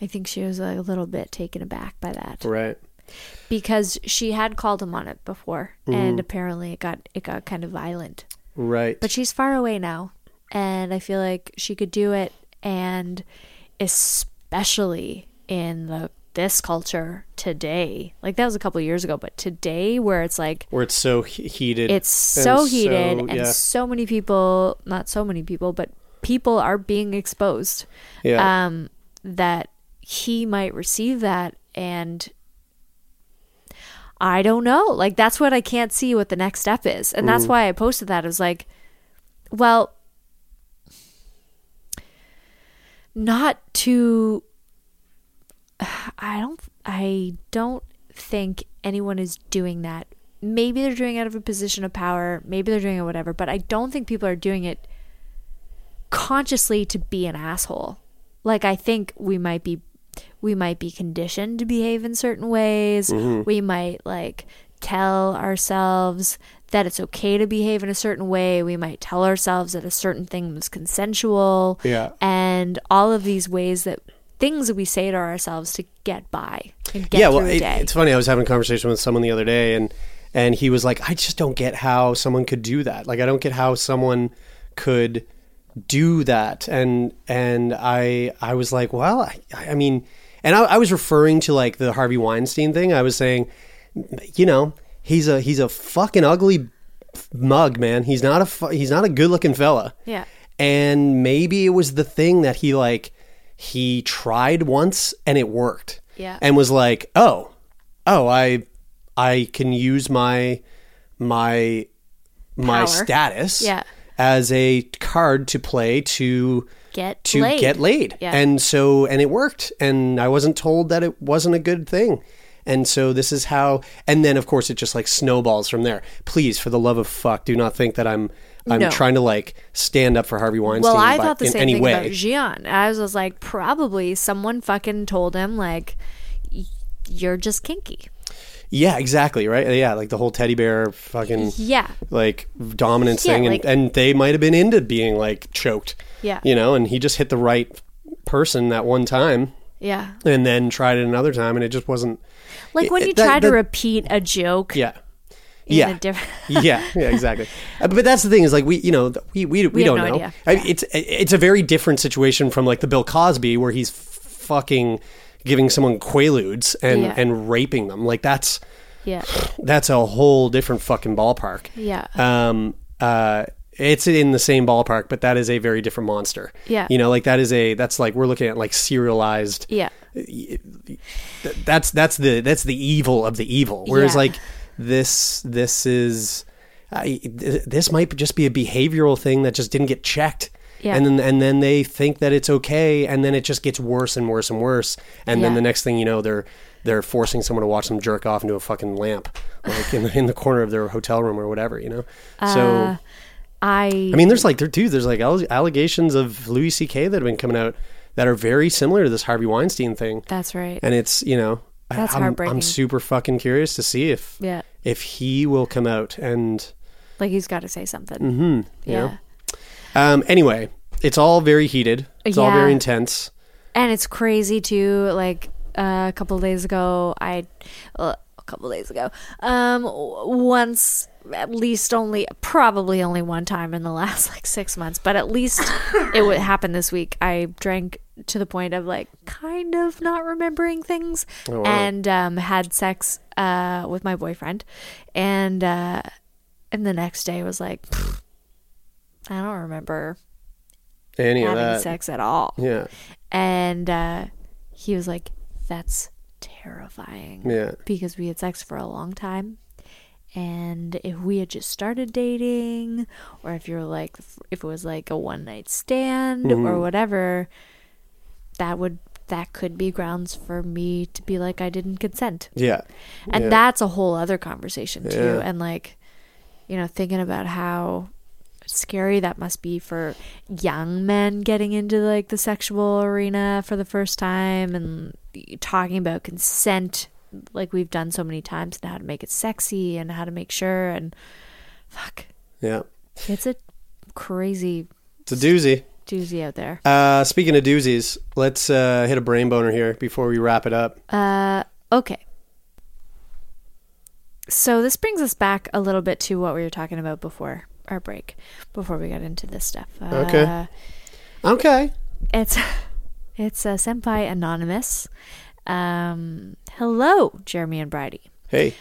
Speaker 5: I think she was a little bit taken aback by that
Speaker 6: right.
Speaker 5: because she had called him on it before,
Speaker 6: Mm.
Speaker 5: and apparently it got it got kind of violent.
Speaker 6: Right.
Speaker 5: But she's far away now, and I feel like she could do it, and especially in the this culture today, like that was a couple years ago, but today where it's like
Speaker 6: Where it's so he- heated.
Speaker 5: it's so heated and
Speaker 6: yeah.
Speaker 5: so many people not so many people but people are being exposed
Speaker 6: Yeah.
Speaker 5: um that he might receive that and i don't know like that's what i can't see what the next step is and
Speaker 6: Mm.
Speaker 5: that's why i posted that it was like well not to I don't I don't think anyone is doing that. Maybe they're doing it out of a position of power, maybe they're doing it whatever, but I don't think people are doing it consciously to be an asshole. Like I think we might be we might be conditioned to behave in certain ways. Mm-hmm. We might like tell ourselves that it's okay to behave in a certain way. We might tell ourselves that a certain thing was consensual.
Speaker 6: Yeah.
Speaker 5: And all of these ways that things that we say to ourselves to get by and get
Speaker 6: yeah,
Speaker 5: through
Speaker 6: well,
Speaker 5: a
Speaker 6: it, it's funny. I was having a conversation with someone the other day, and and he was like, "I just don't get how someone could do that. Like, I don't get how someone could do that." And and I I was like, "Well, I, I mean," and I, I was referring to like the Harvey Weinstein thing. I was saying, you know, he's a he's a fucking ugly mug, man. He's not a fu- he's not a good looking fella.
Speaker 5: Yeah.
Speaker 6: And maybe it was the thing that he like he tried once and it worked.
Speaker 5: Yeah.
Speaker 6: And was like, "Oh. Oh, I I can use my my my
Speaker 5: Power.
Speaker 6: status
Speaker 5: Yeah.
Speaker 6: As a card to play to
Speaker 5: Get
Speaker 6: to
Speaker 5: laid.
Speaker 6: get laid.
Speaker 5: Yeah.
Speaker 6: And so and it worked and I wasn't told that it wasn't a good thing. And so this is how and then of course it just like snowballs from there. Please for the love of fuck do not think that I'm I'm
Speaker 5: No.
Speaker 6: trying to like stand up for Harvey Weinstein
Speaker 5: Well, I
Speaker 6: by-
Speaker 5: thought the
Speaker 6: in
Speaker 5: same
Speaker 6: any
Speaker 5: thing
Speaker 6: way.
Speaker 5: about Jian. I was, was like, probably someone fucking told him like, "Y- "You're just kinky."
Speaker 6: Yeah, exactly. Right. Yeah, like the whole teddy bear fucking
Speaker 5: Yeah.
Speaker 6: like dominance
Speaker 5: Yeah,
Speaker 6: thing, and,
Speaker 5: like-
Speaker 6: and they might have been into being like choked.
Speaker 5: Yeah.
Speaker 6: You know, and he just hit the right person that one time,
Speaker 5: Yeah.
Speaker 6: and then tried it another time, and it just wasn't.
Speaker 5: Like when
Speaker 6: It-
Speaker 5: you
Speaker 6: that-
Speaker 5: try to
Speaker 6: that-
Speaker 5: repeat a joke
Speaker 6: Yeah.
Speaker 5: in
Speaker 6: yeah.
Speaker 5: a different
Speaker 6: yeah, yeah, exactly. Uh, but that's the thing is like we, you know, th- we we, we, don't
Speaker 5: no
Speaker 6: know. I, it's it's a very different situation from like the Bill Cosby where he's fucking giving someone quaaludes and
Speaker 5: Yeah.
Speaker 6: and raping them. Like that's
Speaker 5: Yeah.
Speaker 6: that's a whole different fucking ballpark.
Speaker 5: Yeah.
Speaker 6: Um. Uh. It's in the same ballpark, but that is a very different monster.
Speaker 5: Yeah.
Speaker 6: You know, like that is a that's like we're looking at like serialized
Speaker 5: Yeah.
Speaker 6: that's that's the that's the evil of the evil. Whereas
Speaker 5: Yeah.
Speaker 6: like this this is I th- this might just be a behavioral thing that just didn't get checked.
Speaker 5: Yeah.
Speaker 6: And then and then they think that it's okay and then it just gets worse and worse and worse. And then the next thing you know they're they're forcing someone to watch them jerk off into a fucking lamp like in the in the corner of their hotel room or whatever, you know. So
Speaker 5: Uh, I
Speaker 6: I mean, there's like there too. There's like allegations of Louis C.K. that have been coming out that are very similar to this Harvey Weinstein thing
Speaker 5: that's right.
Speaker 6: and it's you know
Speaker 5: That's
Speaker 6: I'm,
Speaker 5: heartbreaking.
Speaker 6: I'm super fucking curious to see if
Speaker 5: Yeah.
Speaker 6: if he will come out and
Speaker 5: Like he's got to say something.
Speaker 6: mm-hmm,
Speaker 5: Yeah.
Speaker 6: know um anyway it's all very heated it's all
Speaker 5: Yeah.
Speaker 6: very intense
Speaker 5: And it's crazy too. Like uh, a couple of days ago, I uh, a couple of days ago, um, w- once at least only probably only one time in the last like six months, but at least it would happen this week. I drank to the point of like kind of not remembering things,
Speaker 6: Oh,
Speaker 5: and um, had sex uh, with my boyfriend, and uh, and the next day was like. "Pfft, I don't remember
Speaker 6: any of
Speaker 5: having
Speaker 6: that
Speaker 5: sex at all
Speaker 6: yeah
Speaker 5: and uh, he was like, "That's terrifying."
Speaker 6: Yeah.
Speaker 5: because we had sex for a long time, and if we had just started dating, or if you're like, if it was like a one night stand
Speaker 6: Mm-hmm.
Speaker 5: or whatever, that would that could be grounds for me to be like, I didn't consent,
Speaker 6: yeah
Speaker 5: and
Speaker 6: Yeah.
Speaker 5: that's a whole other conversation too,
Speaker 6: Yeah.
Speaker 5: and like, you know, thinking about how scary that must be for young men getting into like the sexual arena for the first time and talking about consent like we've done so many times and how to make it sexy and how to make sure and fuck.
Speaker 6: Yeah.
Speaker 5: It's a crazy
Speaker 6: it's a doozy.
Speaker 5: doozy out there.
Speaker 6: Uh speaking of doozies let's uh hit a brain boner here before we wrap it up.
Speaker 5: Uh okay. So this brings us back a little bit to what we were talking about before our break before we got into this stuff
Speaker 6: Okay.
Speaker 5: uh,
Speaker 6: okay
Speaker 5: It's it's a senpai anonymous. Um, hello, Jeremie and Bridie.
Speaker 6: hey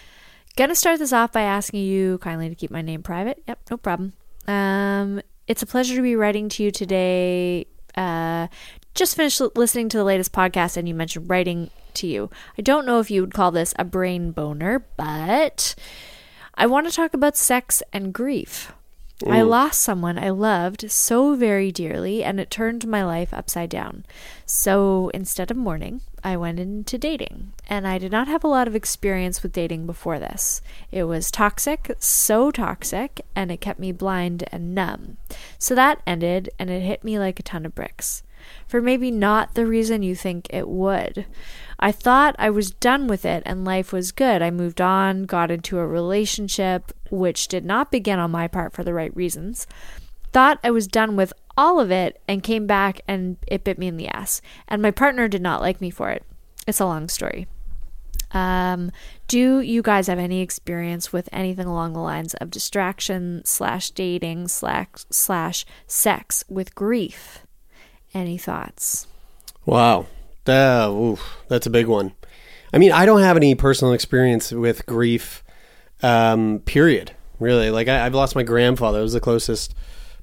Speaker 5: Gonna start this off by asking you kindly to keep my name private. Yep, no problem. Um, it's a pleasure to be writing to you today. Uh, just finished li- listening to the latest podcast, and you mentioned writing to you. I don't know if you would call this a brain boner, but I want to talk about sex and grief. I lost someone I loved so very dearly, and it turned my life upside down. So instead of mourning, I went into dating. And I did not have a lot of experience with dating before this. It was toxic, so toxic, and it kept me blind and numb. So that ended, and it hit me like a ton of bricks. For maybe not the reason you think it would. I thought I was done with it and life was good. I moved on, got into a relationship, which did not begin on my part for the right reasons. Thought I was done with all of it and came back and it bit me in the ass. And my partner did not like me for it. It's a long story. Um, do you guys have any experience with anything along the lines of distraction slash dating slash slash sex with grief? Any thoughts?
Speaker 6: Wow. That, oof, that's a big one. I mean, I don't have any personal experience with grief, um, period. Really. Like, I, I've lost my grandfather. It was the closest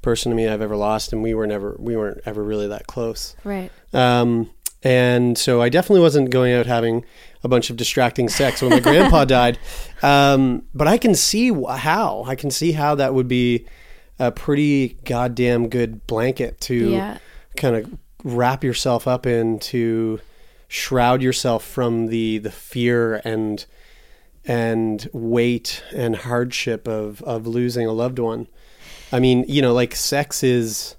Speaker 6: person to me I've ever lost, and we were never, we weren't ever really that close.
Speaker 5: Right.
Speaker 6: Um, and so I definitely wasn't going out having a bunch of distracting sex when my grandpa died. Um, but I can see how. I can see how that would be a pretty goddamn good blanket to
Speaker 5: Yeah.
Speaker 6: Kind of wrap yourself up in to shroud yourself from the the fear and and weight and hardship of of losing a loved one. I mean, you know, like sex is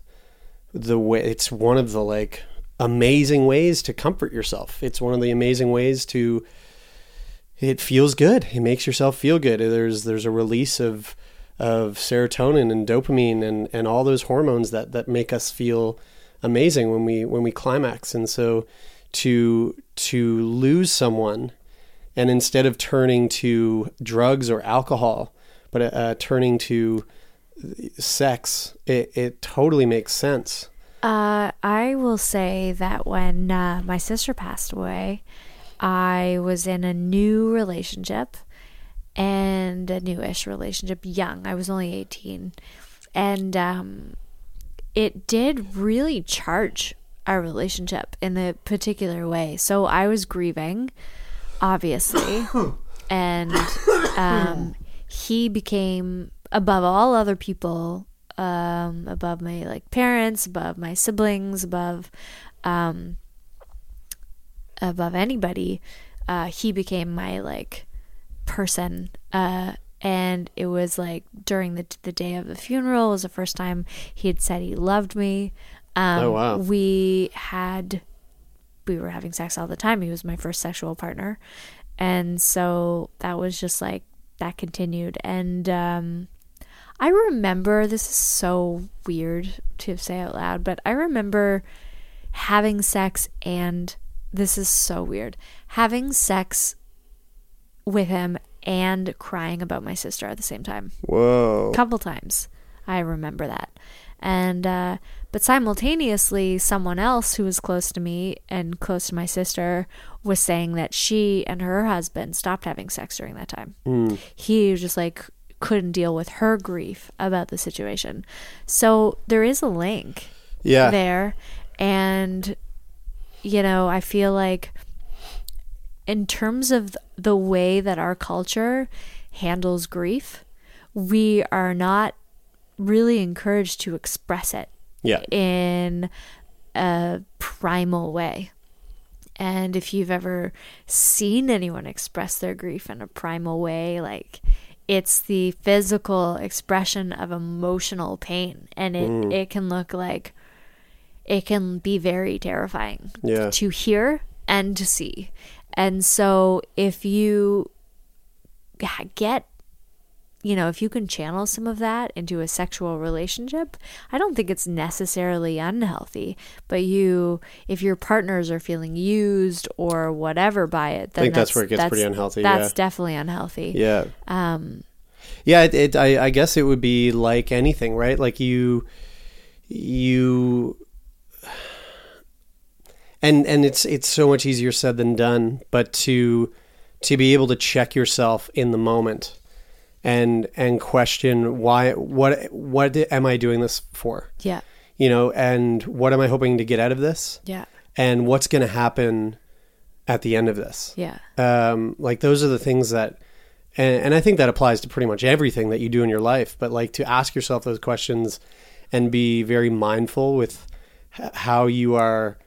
Speaker 6: the way it's one of the like amazing ways to comfort yourself. It's one of the amazing ways to it feels good. It makes yourself feel good. There's there's a release of of serotonin and dopamine and, and all those hormones that, that make us feel amazing when we when we climax. And so to to lose someone and instead of turning to drugs or alcohol, but uh, turning to sex, it, it totally makes sense.
Speaker 5: Uh, I will say that when uh, my sister passed away, I was in a new relationship and a newish relationship, young. I was only 18. And um, it did really charge our relationship in a particular way. So I was grieving, obviously. and um, he became, above all other people, um, above my like parents, above my siblings, above um, above anybody, uh, he became my like person. Uh, and it was like during the the day of the funeral it was the first time he had said he loved me. Um,
Speaker 6: Oh, wow.
Speaker 5: We had we were having sex all the time. He was my first sexual partner, and so that was just like that continued. And um, I remember this is so weird to say out loud, but I remember having sex and this is so weird having sex with him and crying about my sister at the same time.
Speaker 6: Whoa.
Speaker 5: a couple times. I remember that. And uh, but simultaneously someone else who was close to me and close to my sister was saying that she and her husband stopped having sex during that time. He was just like couldn't deal with her grief about the situation. So there is a link
Speaker 6: Yeah.
Speaker 5: there. And you know i feel like in terms of the way that our culture handles grief we are not really encouraged to express it
Speaker 6: Yeah.
Speaker 5: in a primal way and if you've ever seen anyone express their grief in a primal way like it's the physical expression of emotional pain and it, mm. it can look like it can be very terrifying
Speaker 6: Yeah.
Speaker 5: to hear and to see. And so if you get you know, if you can channel some of that into a sexual relationship, I don't think it's necessarily unhealthy. But you, if your partners are feeling used or whatever by it, then
Speaker 6: think that's where it gets pretty unhealthy,
Speaker 5: That's
Speaker 6: yeah.
Speaker 5: definitely unhealthy.
Speaker 6: Yeah.
Speaker 5: Um,
Speaker 6: Yeah, it, it I, I guess it would be like anything, right? Like you you and and it's it's so much easier said than done, but to to be able to check yourself in the moment and and question why what what am I doing this for?
Speaker 5: yeah,
Speaker 6: You know, and what am I hoping to get out of this?
Speaker 5: yeah,
Speaker 6: And what's going to happen at the end of this?
Speaker 5: yeah,
Speaker 6: um, like those are the things that and, and i think that applies to pretty much everything that you do in your life but like to ask yourself those questions and be very mindful with how you are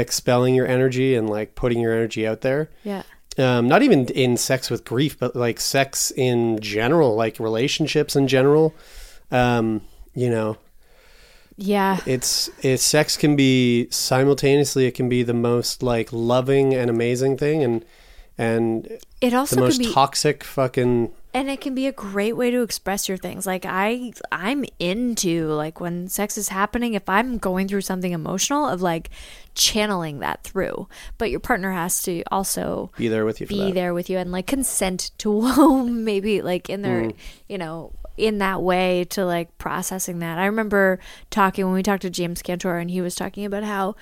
Speaker 6: expelling your energy and like putting your energy out there.
Speaker 5: Yeah,
Speaker 6: um, not even in sex with grief but like sex in general like relationships in general. Um, you know
Speaker 5: yeah.
Speaker 6: it's it's sex can be simultaneously it can be the most like loving and amazing thing and and
Speaker 5: It also
Speaker 6: the most
Speaker 5: be
Speaker 6: toxic fucking
Speaker 5: and it can be a great way to express your things. Like i i'm into like when sex is happening if i'm going through something emotional of like channeling that through. But your partner has to also
Speaker 6: be there with you
Speaker 5: be there with you and like consent to maybe like in their
Speaker 6: Mm.
Speaker 5: you know in that way to like processing that. I remember talking when we talked to james cantor and he was talking about how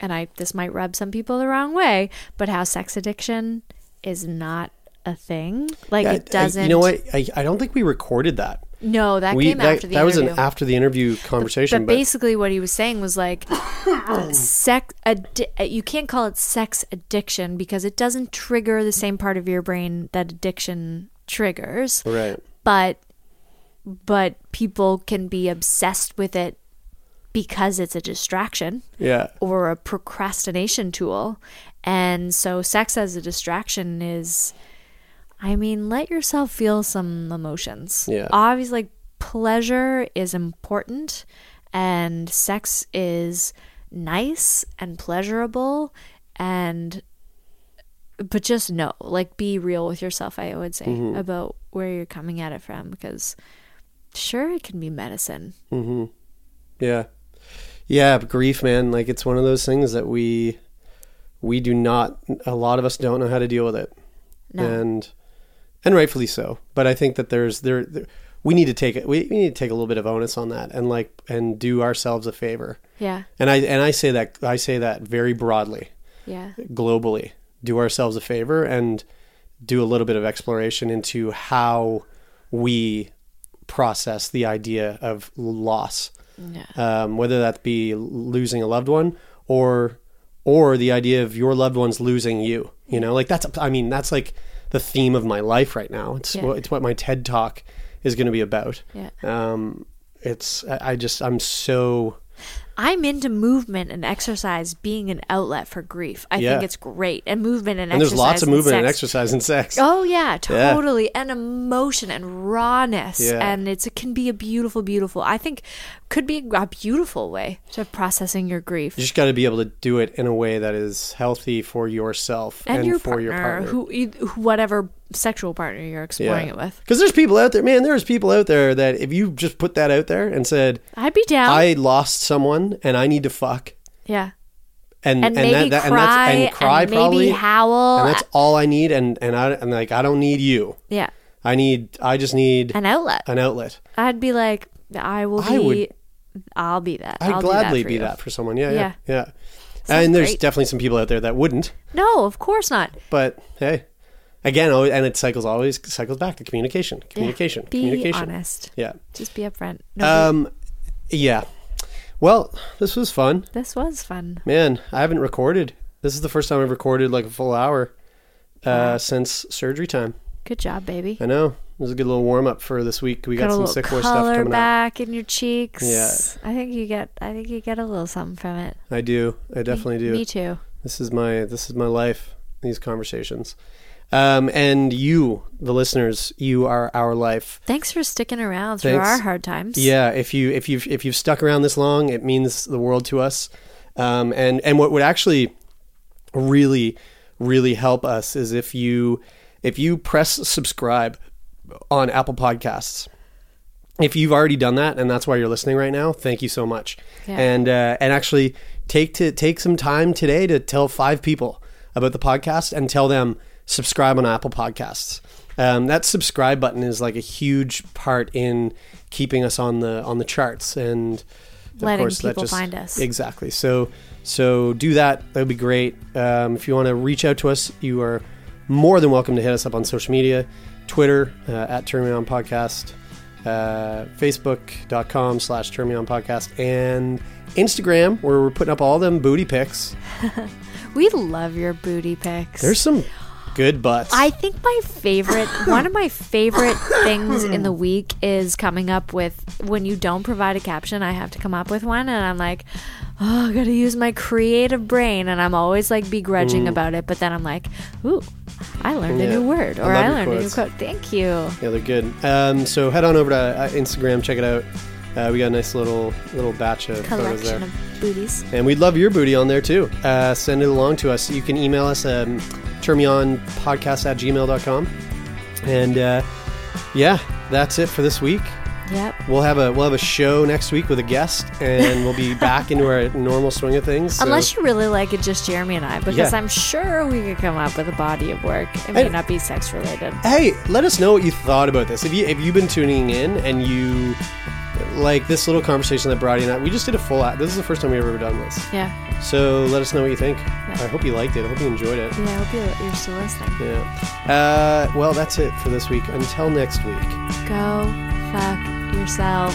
Speaker 5: and i this might rub some people the wrong way but how sex addiction is not a thing like
Speaker 6: Yeah,
Speaker 5: it doesn't
Speaker 6: you know what? I, I don't think we recorded that.
Speaker 5: no that
Speaker 6: we
Speaker 5: came
Speaker 6: that,
Speaker 5: after the
Speaker 6: that was an after the interview conversation.
Speaker 5: but
Speaker 6: But,
Speaker 5: basically, what he was saying was like, sex. Addi- you can't call it sex addiction because it doesn't trigger the same part of your brain that addiction triggers.
Speaker 6: right,
Speaker 5: But, but people can be obsessed with it because it's a distraction
Speaker 6: yeah,
Speaker 5: or a procrastination tool. And so sex as a distraction is I mean, let yourself feel some emotions.
Speaker 6: Yeah.
Speaker 5: Obviously like pleasure is important and sex is nice and pleasurable and but just know, like, be real with yourself. I would say
Speaker 6: Mm-hmm.
Speaker 5: about where you're coming at it from, because sure, it can be medicine.
Speaker 6: Yeah. Yeah, but grief, man, like it's one of those things that we we do not a lot of us don't know how to deal with it.
Speaker 5: No.
Speaker 6: And and rightfully so. But I think that there's there, there we need to take it we, we need to take a little bit of onus on that and like and do ourselves a favor.
Speaker 5: Yeah,
Speaker 6: And I and I say that I say that very broadly,
Speaker 5: yeah,
Speaker 6: globally. Do ourselves a favor and do a little bit of exploration into how we process the idea of loss
Speaker 5: yeah.
Speaker 6: um, whether that be losing a loved one or or the idea of your loved ones losing you. You know, like that's I mean that's like the theme of my life right now. It's
Speaker 5: Yeah.
Speaker 6: what it's what my TED talk is going to be about.
Speaker 5: Yeah.
Speaker 6: Um, it's I I just I'm so
Speaker 5: I'm into movement and exercise being an outlet for grief. I
Speaker 6: Yeah.
Speaker 5: think it's great, and movement and,
Speaker 6: and there's lots of movement and
Speaker 5: sex.
Speaker 6: exercise and sex.
Speaker 5: Oh yeah,
Speaker 6: Yeah.
Speaker 5: totally. And emotion and rawness.
Speaker 6: Yeah.
Speaker 5: And it's it can be a beautiful, beautiful I think could be a beautiful way to processing your grief.
Speaker 6: You just got to be able to do it in a way that is healthy for yourself
Speaker 5: And,
Speaker 6: and,
Speaker 5: your
Speaker 6: for
Speaker 5: partner,
Speaker 6: your partner.
Speaker 5: who- whatever sexual partner you're exploring it with.
Speaker 6: Because there's people out there, man. There's people out there that if you just put that out there and said,
Speaker 5: I'd be down.
Speaker 6: "I lost someone and I need to fuck,"
Speaker 5: yeah.
Speaker 6: and
Speaker 5: And, maybe
Speaker 6: that, that,
Speaker 5: cry
Speaker 6: and, that's, and cry
Speaker 5: and
Speaker 6: probably,
Speaker 5: howl.
Speaker 6: and that's all I need. And and I and like I don't need you.
Speaker 5: yeah.
Speaker 6: I need. I just need
Speaker 5: An outlet.
Speaker 6: an outlet.
Speaker 5: I'd be like, I will be.
Speaker 6: I would-
Speaker 5: I'll be that.
Speaker 6: I'd
Speaker 5: I'll
Speaker 6: gladly
Speaker 5: that
Speaker 6: be
Speaker 5: you.
Speaker 6: that for someone. Yeah, yeah,
Speaker 5: Yeah.
Speaker 6: yeah. And there's
Speaker 5: great.
Speaker 6: definitely some people out there that wouldn't.
Speaker 5: No, of course not.
Speaker 6: But hey, again, and it cycles always cycles back to communication, communication,
Speaker 5: Be
Speaker 6: communication.
Speaker 5: honest.
Speaker 6: Yeah.
Speaker 5: Just be upfront. No,
Speaker 6: Um. Yeah. Well, this was fun.
Speaker 5: this was fun.
Speaker 6: Man, I haven't recorded. This is the first time I've recorded like a full hour uh, since surgery time.
Speaker 5: Good job, baby.
Speaker 6: I know. It was a good little warm up for this week. We got,
Speaker 5: got
Speaker 6: some sick boy stuff coming up.
Speaker 5: back in your cheeks.
Speaker 6: Yeah.
Speaker 5: I think you get. I think you get a little something from it.
Speaker 6: I do. I definitely do.
Speaker 5: Me too.
Speaker 6: This is my this is my life. These conversations. Um, and you, the listeners, you are our life.
Speaker 5: Thanks for sticking around through
Speaker 6: Thanks.
Speaker 5: our hard times.
Speaker 6: Yeah, if you if you if you've stuck around this long, it means the world to us. Um, and and what would actually really really help us is if you if you press subscribe on Apple Podcasts. If you've already done that and that's why you're listening right now, thank you so much.
Speaker 5: Yeah.
Speaker 6: And uh, and actually take to take some time today to tell five people about the podcast and tell them subscribe on Apple Podcasts. Um, that subscribe button is like a huge part in keeping us on the on the charts and of
Speaker 5: Letting
Speaker 6: course,
Speaker 5: people find us.
Speaker 6: exactly. So so do that. That would be great. Um, if you want to reach out to us, you are more than welcome to hit us up on social media, Twitter uh, at Turn Me On Podcast, uh, Facebook.com slash Turn Me On Podcast, and Instagram where we're putting up all them booty pics.
Speaker 5: We love your booty pics.
Speaker 6: There's some good butts.
Speaker 5: I think my favorite, one of my favorite things in the week is coming up with when you don't provide a caption, I have to come up with one, and I'm like, oh, I gotta use my creative brain, and I'm always like begrudging about it, but then I'm like, ooh, I learned.
Speaker 6: Yeah.
Speaker 5: a new word, or
Speaker 6: love
Speaker 5: I,
Speaker 6: your
Speaker 5: learned a new quote. Thank you.
Speaker 6: yeah, they're good. Um, so head on over to uh, Instagram, check it out. Uh, we got a nice little little batch of photos there.
Speaker 5: Collection of booties.
Speaker 6: And we'd love your booty on there too. Uh, send it along to us. You can email us um, turnmeonpodcast at gmail.com. And uh, yeah, that's it for this week.
Speaker 5: Yep.
Speaker 6: We'll have a we'll have a show next week with a guest, and we'll be back into our normal swing of things. So-
Speaker 5: Unless you really like it, just Jeremie and I, because
Speaker 6: Yeah.
Speaker 5: I'm sure we could come up with a body of work. It may
Speaker 6: And-
Speaker 5: not be sex related.
Speaker 6: hey, let us know what you thought about this. If you if you've been tuning in and you like this little conversation that Brady and I we just did a full. This is the first time we've ever done this.
Speaker 5: Yeah.
Speaker 6: So let us know what you think. Yeah. I hope you liked it. I hope you enjoyed it.
Speaker 5: Yeah, I hope you- you're still listening.
Speaker 6: Yeah. Uh, well, that's it for this week. Until next week.
Speaker 5: Go fuck yourself.